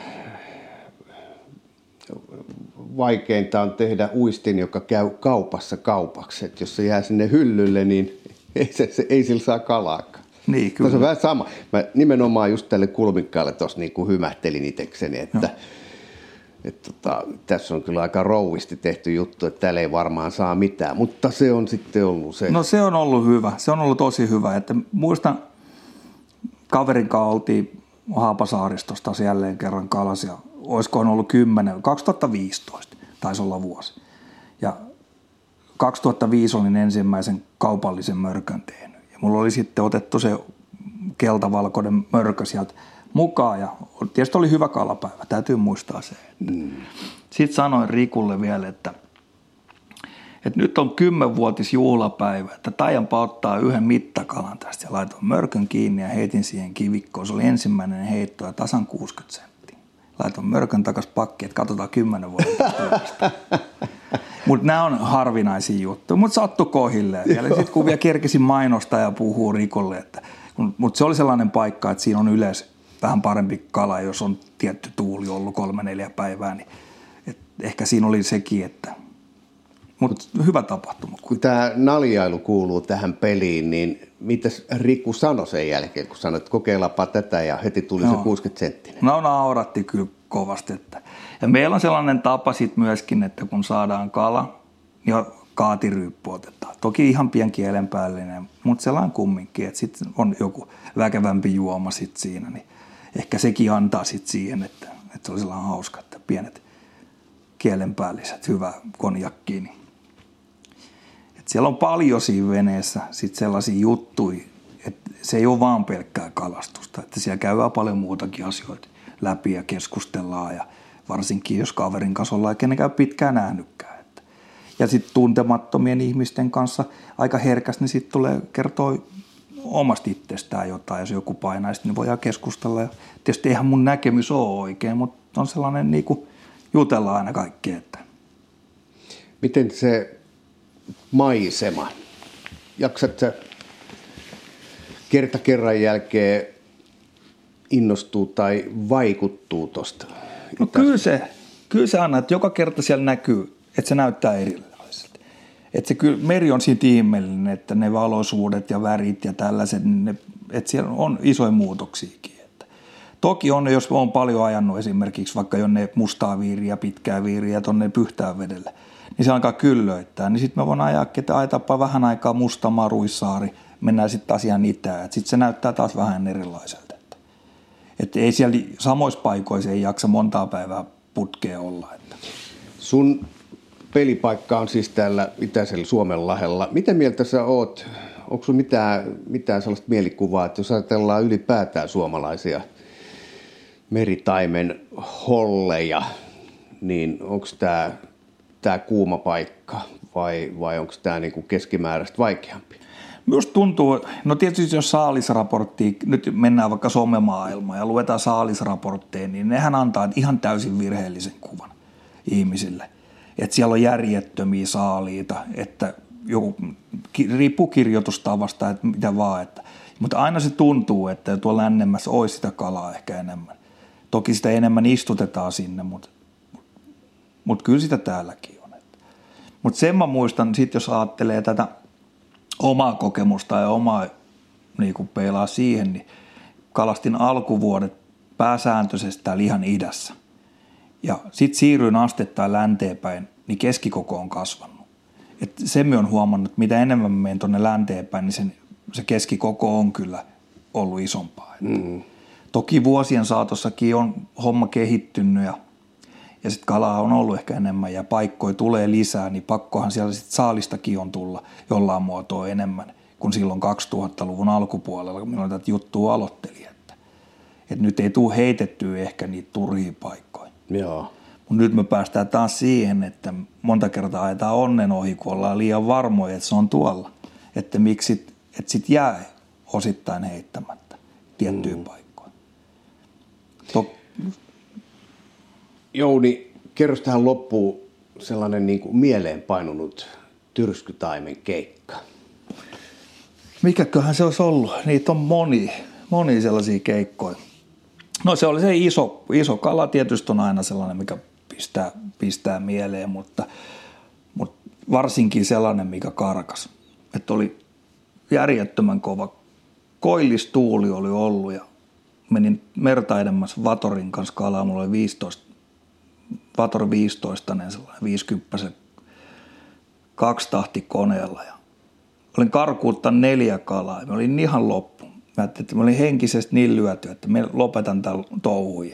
Speaker 2: vaikeinta on tehdä uistin, joka käy kaupassa kaupaksi. Että jos se jää sinne hyllylle, niin <laughs> ei, se, se, ei sillä saa kalaakaan.
Speaker 1: Niin, kyllä.
Speaker 2: Tuossa on vähän sama. Mä nimenomaan just tälle kulmikkaalle tuossa niin kuin hymähtelin itsekseni, että, että tota, tässä on kyllä aika rouvisti tehty juttu, että täällä ei varmaan saa mitään, mutta se on sitten ollut se.
Speaker 1: No se on ollut hyvä, se on ollut tosi hyvä. Että muistan, kaverin kanssa oltiin Haapasaaristossa taas jälleen kerran kalas ja olisikohan ollut 10, 2015 taisi olla vuosi. Ja 2005 olin ensimmäisen kaupallisen mörkön tehnyt. Ja mulla oli sitten otettu se keltavalkoinen mörkö sieltä mukaan ja tietysti oli hyvä kalapäivä, täytyy muistaa se. Mm. Sitten sanoin Rikulle vielä, että, että nyt on kymmenvuotis juhlapäivä, että Taijanpa ottaa yhden mittakalan tästä ja laitoin mörkön kiinni ja heitin siihen kivikkoon. Se oli ensimmäinen heitto ja tasan 60 senttiä. Laitoin mörkön takas pakki, että katsotaan kymmenen vuoden Mutta nämä on harvinaisia juttuja, mutta sattu kohilleen. Ja sitten kun vielä kerkesin mainostaa ja puhuu Rikolle, että mutta se oli sellainen paikka, että siinä on yleensä vähän parempi kala, jos on tietty tuuli ollut kolme neljä päivää, niin et ehkä siinä oli sekin, että mutta hyvä tapahtuma.
Speaker 2: Kun tämä naljailu kuuluu tähän peliin, niin mitä Riku sanoi sen jälkeen, kun sanoit, että kokeillaanpa tätä ja heti tuli no. se 60 senttinen?
Speaker 1: No nauratti kyllä kovasti. Että. Ja meillä on sellainen tapa sitten myöskin, että kun saadaan kala, niin kaatiryyppy otetaan. Toki ihan pien kielen päällinen, mutta sellainen kumminkin, että sitten on joku väkevämpi juoma sit siinä, niin ehkä sekin antaa sitten siihen, että, että se oli sellainen hauska, että pienet kielenpäälliset, hyvä konjakki. Niin. Siellä on paljon siinä veneessä sit sellaisia juttuja, että se ei ole vaan pelkkää kalastusta, että siellä käydään paljon muutakin asioita läpi ja keskustellaan ja varsinkin jos kaverin kanssa ollaan kenenkään pitkään nähnytkään. Että. Ja sitten tuntemattomien ihmisten kanssa aika herkästi niin sitten tulee kertoa omasta itsestään jotain, jos joku painaa, niin voidaan keskustella. Ja tietysti eihän mun näkemys ole oikein, mutta on sellainen niin kuin jutellaan aina kaikkea. Että.
Speaker 2: Miten se maisema, jaksat sä kerta kerran jälkeen innostuu tai vaikuttuu tuosta?
Speaker 1: No kyllä se, kyllä se anna, että joka kerta siellä näkyy, että se näyttää erilaiselta. Että se kyllä, meri on siitä ihmeellinen, että ne valoisuudet ja värit ja tällaiset, niin ne, että siellä on isoja muutoksiakin. Että toki on, jos on paljon ajanut esimerkiksi vaikka jonne mustaa viiriä, pitkää viiriä tuonne pyhtään vedelle, niin se alkaa kyllöittää. Niin sitten mä voin ajaa, että aitapa vähän aikaa musta maruissaari, mennään sitten asiaan itään. Sitten se näyttää taas vähän erilaiselta. Että, että ei siellä samoissa paikoissa ei jaksa montaa päivää putkea olla. Että.
Speaker 2: Sun pelipaikka on siis täällä itäisellä Suomen lahella. Miten mieltä sä oot? Onko sulla mitään, mitään sellaista mielikuvaa, että jos ajatellaan ylipäätään suomalaisia meritaimen holleja, niin onko tämä tää kuuma paikka vai, vai onko tämä niinku keskimääräistä vaikeampi?
Speaker 1: Minusta tuntuu, no tietysti jos saalisraportti, nyt mennään vaikka somemaailmaan ja luetaan saalisraportteja, niin nehän antaa ihan täysin virheellisen kuvan ihmisille. Että siellä on järjettömiä saaliita, että joku, riippuu kirjoitustavasta, että mitä vaan. Että, mutta aina se tuntuu, että tuolla lännemmässä olisi sitä kalaa ehkä enemmän. Toki sitä enemmän istutetaan sinne, mutta, mutta kyllä sitä täälläkin. Mutta sen mä muistan, sit jos ajattelee tätä omaa kokemusta ja omaa niin kuin peilaa siihen, niin kalastin alkuvuodet pääsääntöisesti lihan idässä. Ja sitten siirryin astettain länteenpäin, niin keskikoko on kasvanut. Et sen on huomannut, että mitä enemmän menen tuonne länteenpäin, niin sen, se keskikoko on kyllä ollut isompaa. Mm. Toki vuosien saatossakin on homma kehittynyt ja, ja sitten kalaa on ollut ehkä enemmän ja paikkoja tulee lisää, niin pakkohan siellä sitten saalistakin on tulla jollain muotoa enemmän kuin silloin 2000-luvun alkupuolella, kun minä tätä juttua aloittelin. Että, että nyt ei tule heitettyä ehkä niitä turhia paikkoja.
Speaker 2: Joo.
Speaker 1: Mutta nyt me päästään taas siihen, että monta kertaa ajetaan onnen ohi, kun ollaan liian varmoja, että se on tuolla. Että miksi että sit jää osittain heittämättä tiettyjä mm. paikkoja.
Speaker 2: To- Jouni, kerro tähän loppuun sellainen niin kuin mieleenpainunut tyrskytaimen keikka.
Speaker 1: Mikäköhän se olisi ollut? Niitä on moni, moni sellaisia keikkoja. No se oli se iso, iso kala tietysti on aina sellainen, mikä pistää, pistää mieleen, mutta, mutta varsinkin sellainen, mikä karkas. Että oli järjettömän kova koillistuuli oli ollut ja menin merta Vatorin kanssa kalaa. Mulla oli 15, Vator 15, niin sellainen 50 kaksi tahti koneella ja olin karkuutta neljä kalaa. Mä olin ihan loppu. Mä ajattelin, että mä olin henkisesti niin lyöty, että mä lopetan tämän touhun.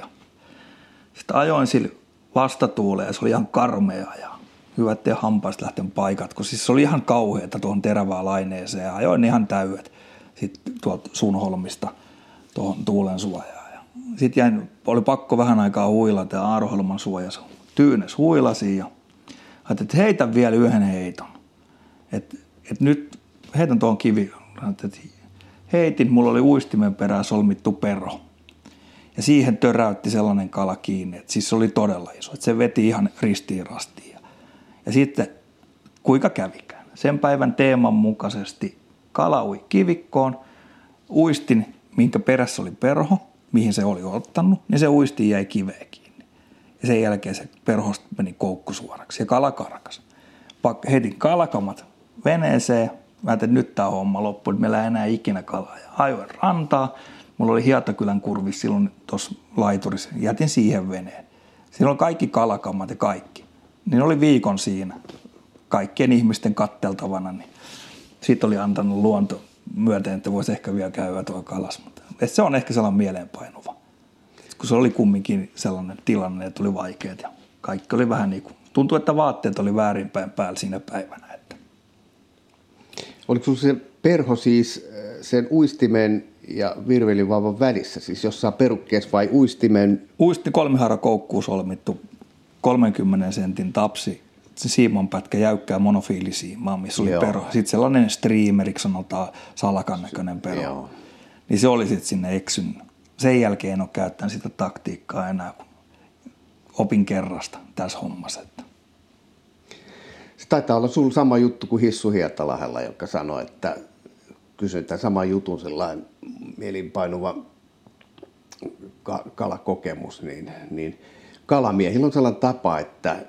Speaker 1: Sitten ajoin sille vastatuuleen ja se oli ihan karmea ja hyvä, ettei hampaista lähten paikat, kun siis se oli ihan kauheata tuohon terävään laineeseen ja ajoin ihan täydet sitten tuolta Sunholmista tuohon tuulen suojaan. Sitten jäin, oli pakko vähän aikaa huilata ja Aaroholman suojassa. Tyynes huilasi ja ajattelin, että heitän vielä yhden heiton. Että et nyt heitän tuon kivi. Että heitin, mulla oli uistimen perään solmittu perho. Ja siihen töräytti sellainen kala kiinni, että siis se oli todella iso. Että se veti ihan ristiin rastiin. Ja, ja sitten kuinka kävikään. Sen päivän teeman mukaisesti kala ui kivikkoon, uistin, minkä perässä oli perho, mihin se oli ottanut, niin se uisti jäi kiveen kiinni. Ja sen jälkeen se perhosta meni koukku suoraksi ja kala karkas. Heitin kalakamat veneeseen, mä ajattelin, nyt tämä homma loppu, että meillä ei enää ikinä kalaa. Ja ajoin rantaa, mulla oli Hietakylän kurvi silloin tuossa laiturissa, jätin siihen veneen. Siinä oli kaikki kalakamat ja kaikki. Niin oli viikon siinä kaikkien ihmisten katteltavana, niin siitä oli antanut luonto myöten, että voisi ehkä vielä käydä tuo kalas. Mutta se on ehkä sellainen mieleenpainuva. Kun se oli kumminkin sellainen tilanne, että tuli vaikeat ja kaikki oli vähän niin kuin, tuntui, että vaatteet oli väärinpäin päällä siinä päivänä. Että.
Speaker 2: Oliko se perho siis äh, sen uistimen ja virvelivauvan välissä, siis jossain perukkeessa vai uistimen?
Speaker 1: Uisti kolmihara koukkuun solmittu 30 sentin tapsi se siimonpätkä jäykkää monofiilisiimaa, missä oli Joo. perho. Sitten sellainen streameriksi sanotaan salakan näköinen perho. Joo. Niin se oli sitten sinne eksyn. Sen jälkeen en ole käyttänyt sitä taktiikkaa enää, kun opin kerrasta tässä hommassa. Että.
Speaker 2: Se taitaa olla sulla sama juttu kuin Hissu Hietalahella, joka sanoi, että kysyin tämän saman jutun sellainen mielinpainuva kalakokemus, niin, niin kalamiehillä on sellainen tapa, että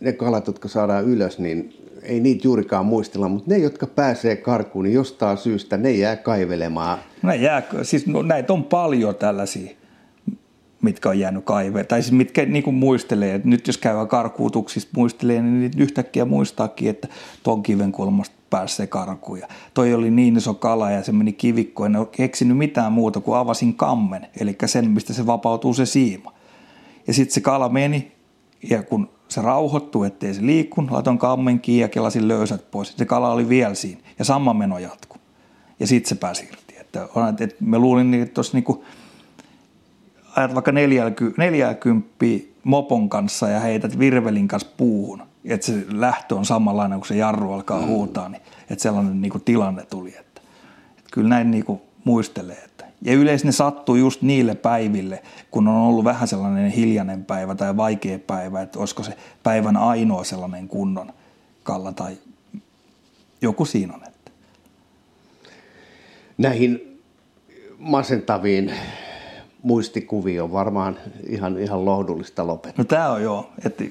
Speaker 2: ne kalat, jotka saadaan ylös, niin ei niitä juurikaan muistella, mutta ne, jotka pääsee karkuun, niin jostain syystä ne jää kaivelemaan.
Speaker 1: Ne jää, siis no, näitä on paljon tällaisia, mitkä on jäänyt kaive, tai siis mitkä niin kuin muistelee, että nyt jos käy karkuutuksista muistelee, niin yhtäkkiä muistaakin, että ton kiven kulmasta pääsee karkuun. Ja toi oli niin iso kala ja se meni kivikkoon, en ole keksinyt mitään muuta kuin avasin kammen, eli sen, mistä se vapautuu se siima. Ja sitten se kala meni, ja kun se rauhoittui, ettei se liikkunut, laitoin kammen kiinni ja kelasin löysät pois. Se kala oli vielä siinä ja sama meno jatkui. Ja sitten se pääsi irti. Että, että me luulin, että tuossa niinku, ajat vaikka 40 mopon kanssa ja heität virvelin kanssa puuhun, että se lähtö on samanlainen, kun se jarru alkaa mm. huutaa, niin että sellainen niinku tilanne tuli. Että, että kyllä näin niinku muistelee. Ja yleensä ne sattuu just niille päiville, kun on ollut vähän sellainen hiljainen päivä tai vaikea päivä, että olisiko se päivän ainoa sellainen kunnon kalla tai joku siinä on. Että.
Speaker 2: Näihin masentaviin muistikuviin on varmaan ihan, ihan lohdullista lopettaa.
Speaker 1: No tämä on joo, että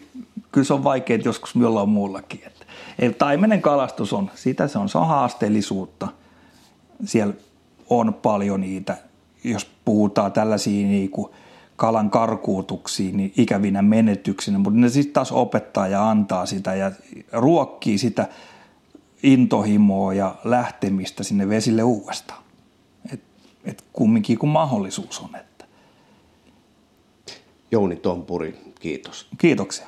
Speaker 1: kyllä se on vaikea joskus jollain muullakin. Että, että taimenen kalastus on, sitä se on, se on haasteellisuutta. Siellä on paljon niitä, jos puhutaan tällaisia niin kuin kalan karkuutuksiin niin ikävinä menetyksinä, mutta ne sitten taas opettaa ja antaa sitä ja ruokkii sitä intohimoa ja lähtemistä sinne vesille uudestaan. Et, et kumminkin kun mahdollisuus on. Että.
Speaker 2: Jouni Tompuri, kiitos.
Speaker 1: Kiitoksia.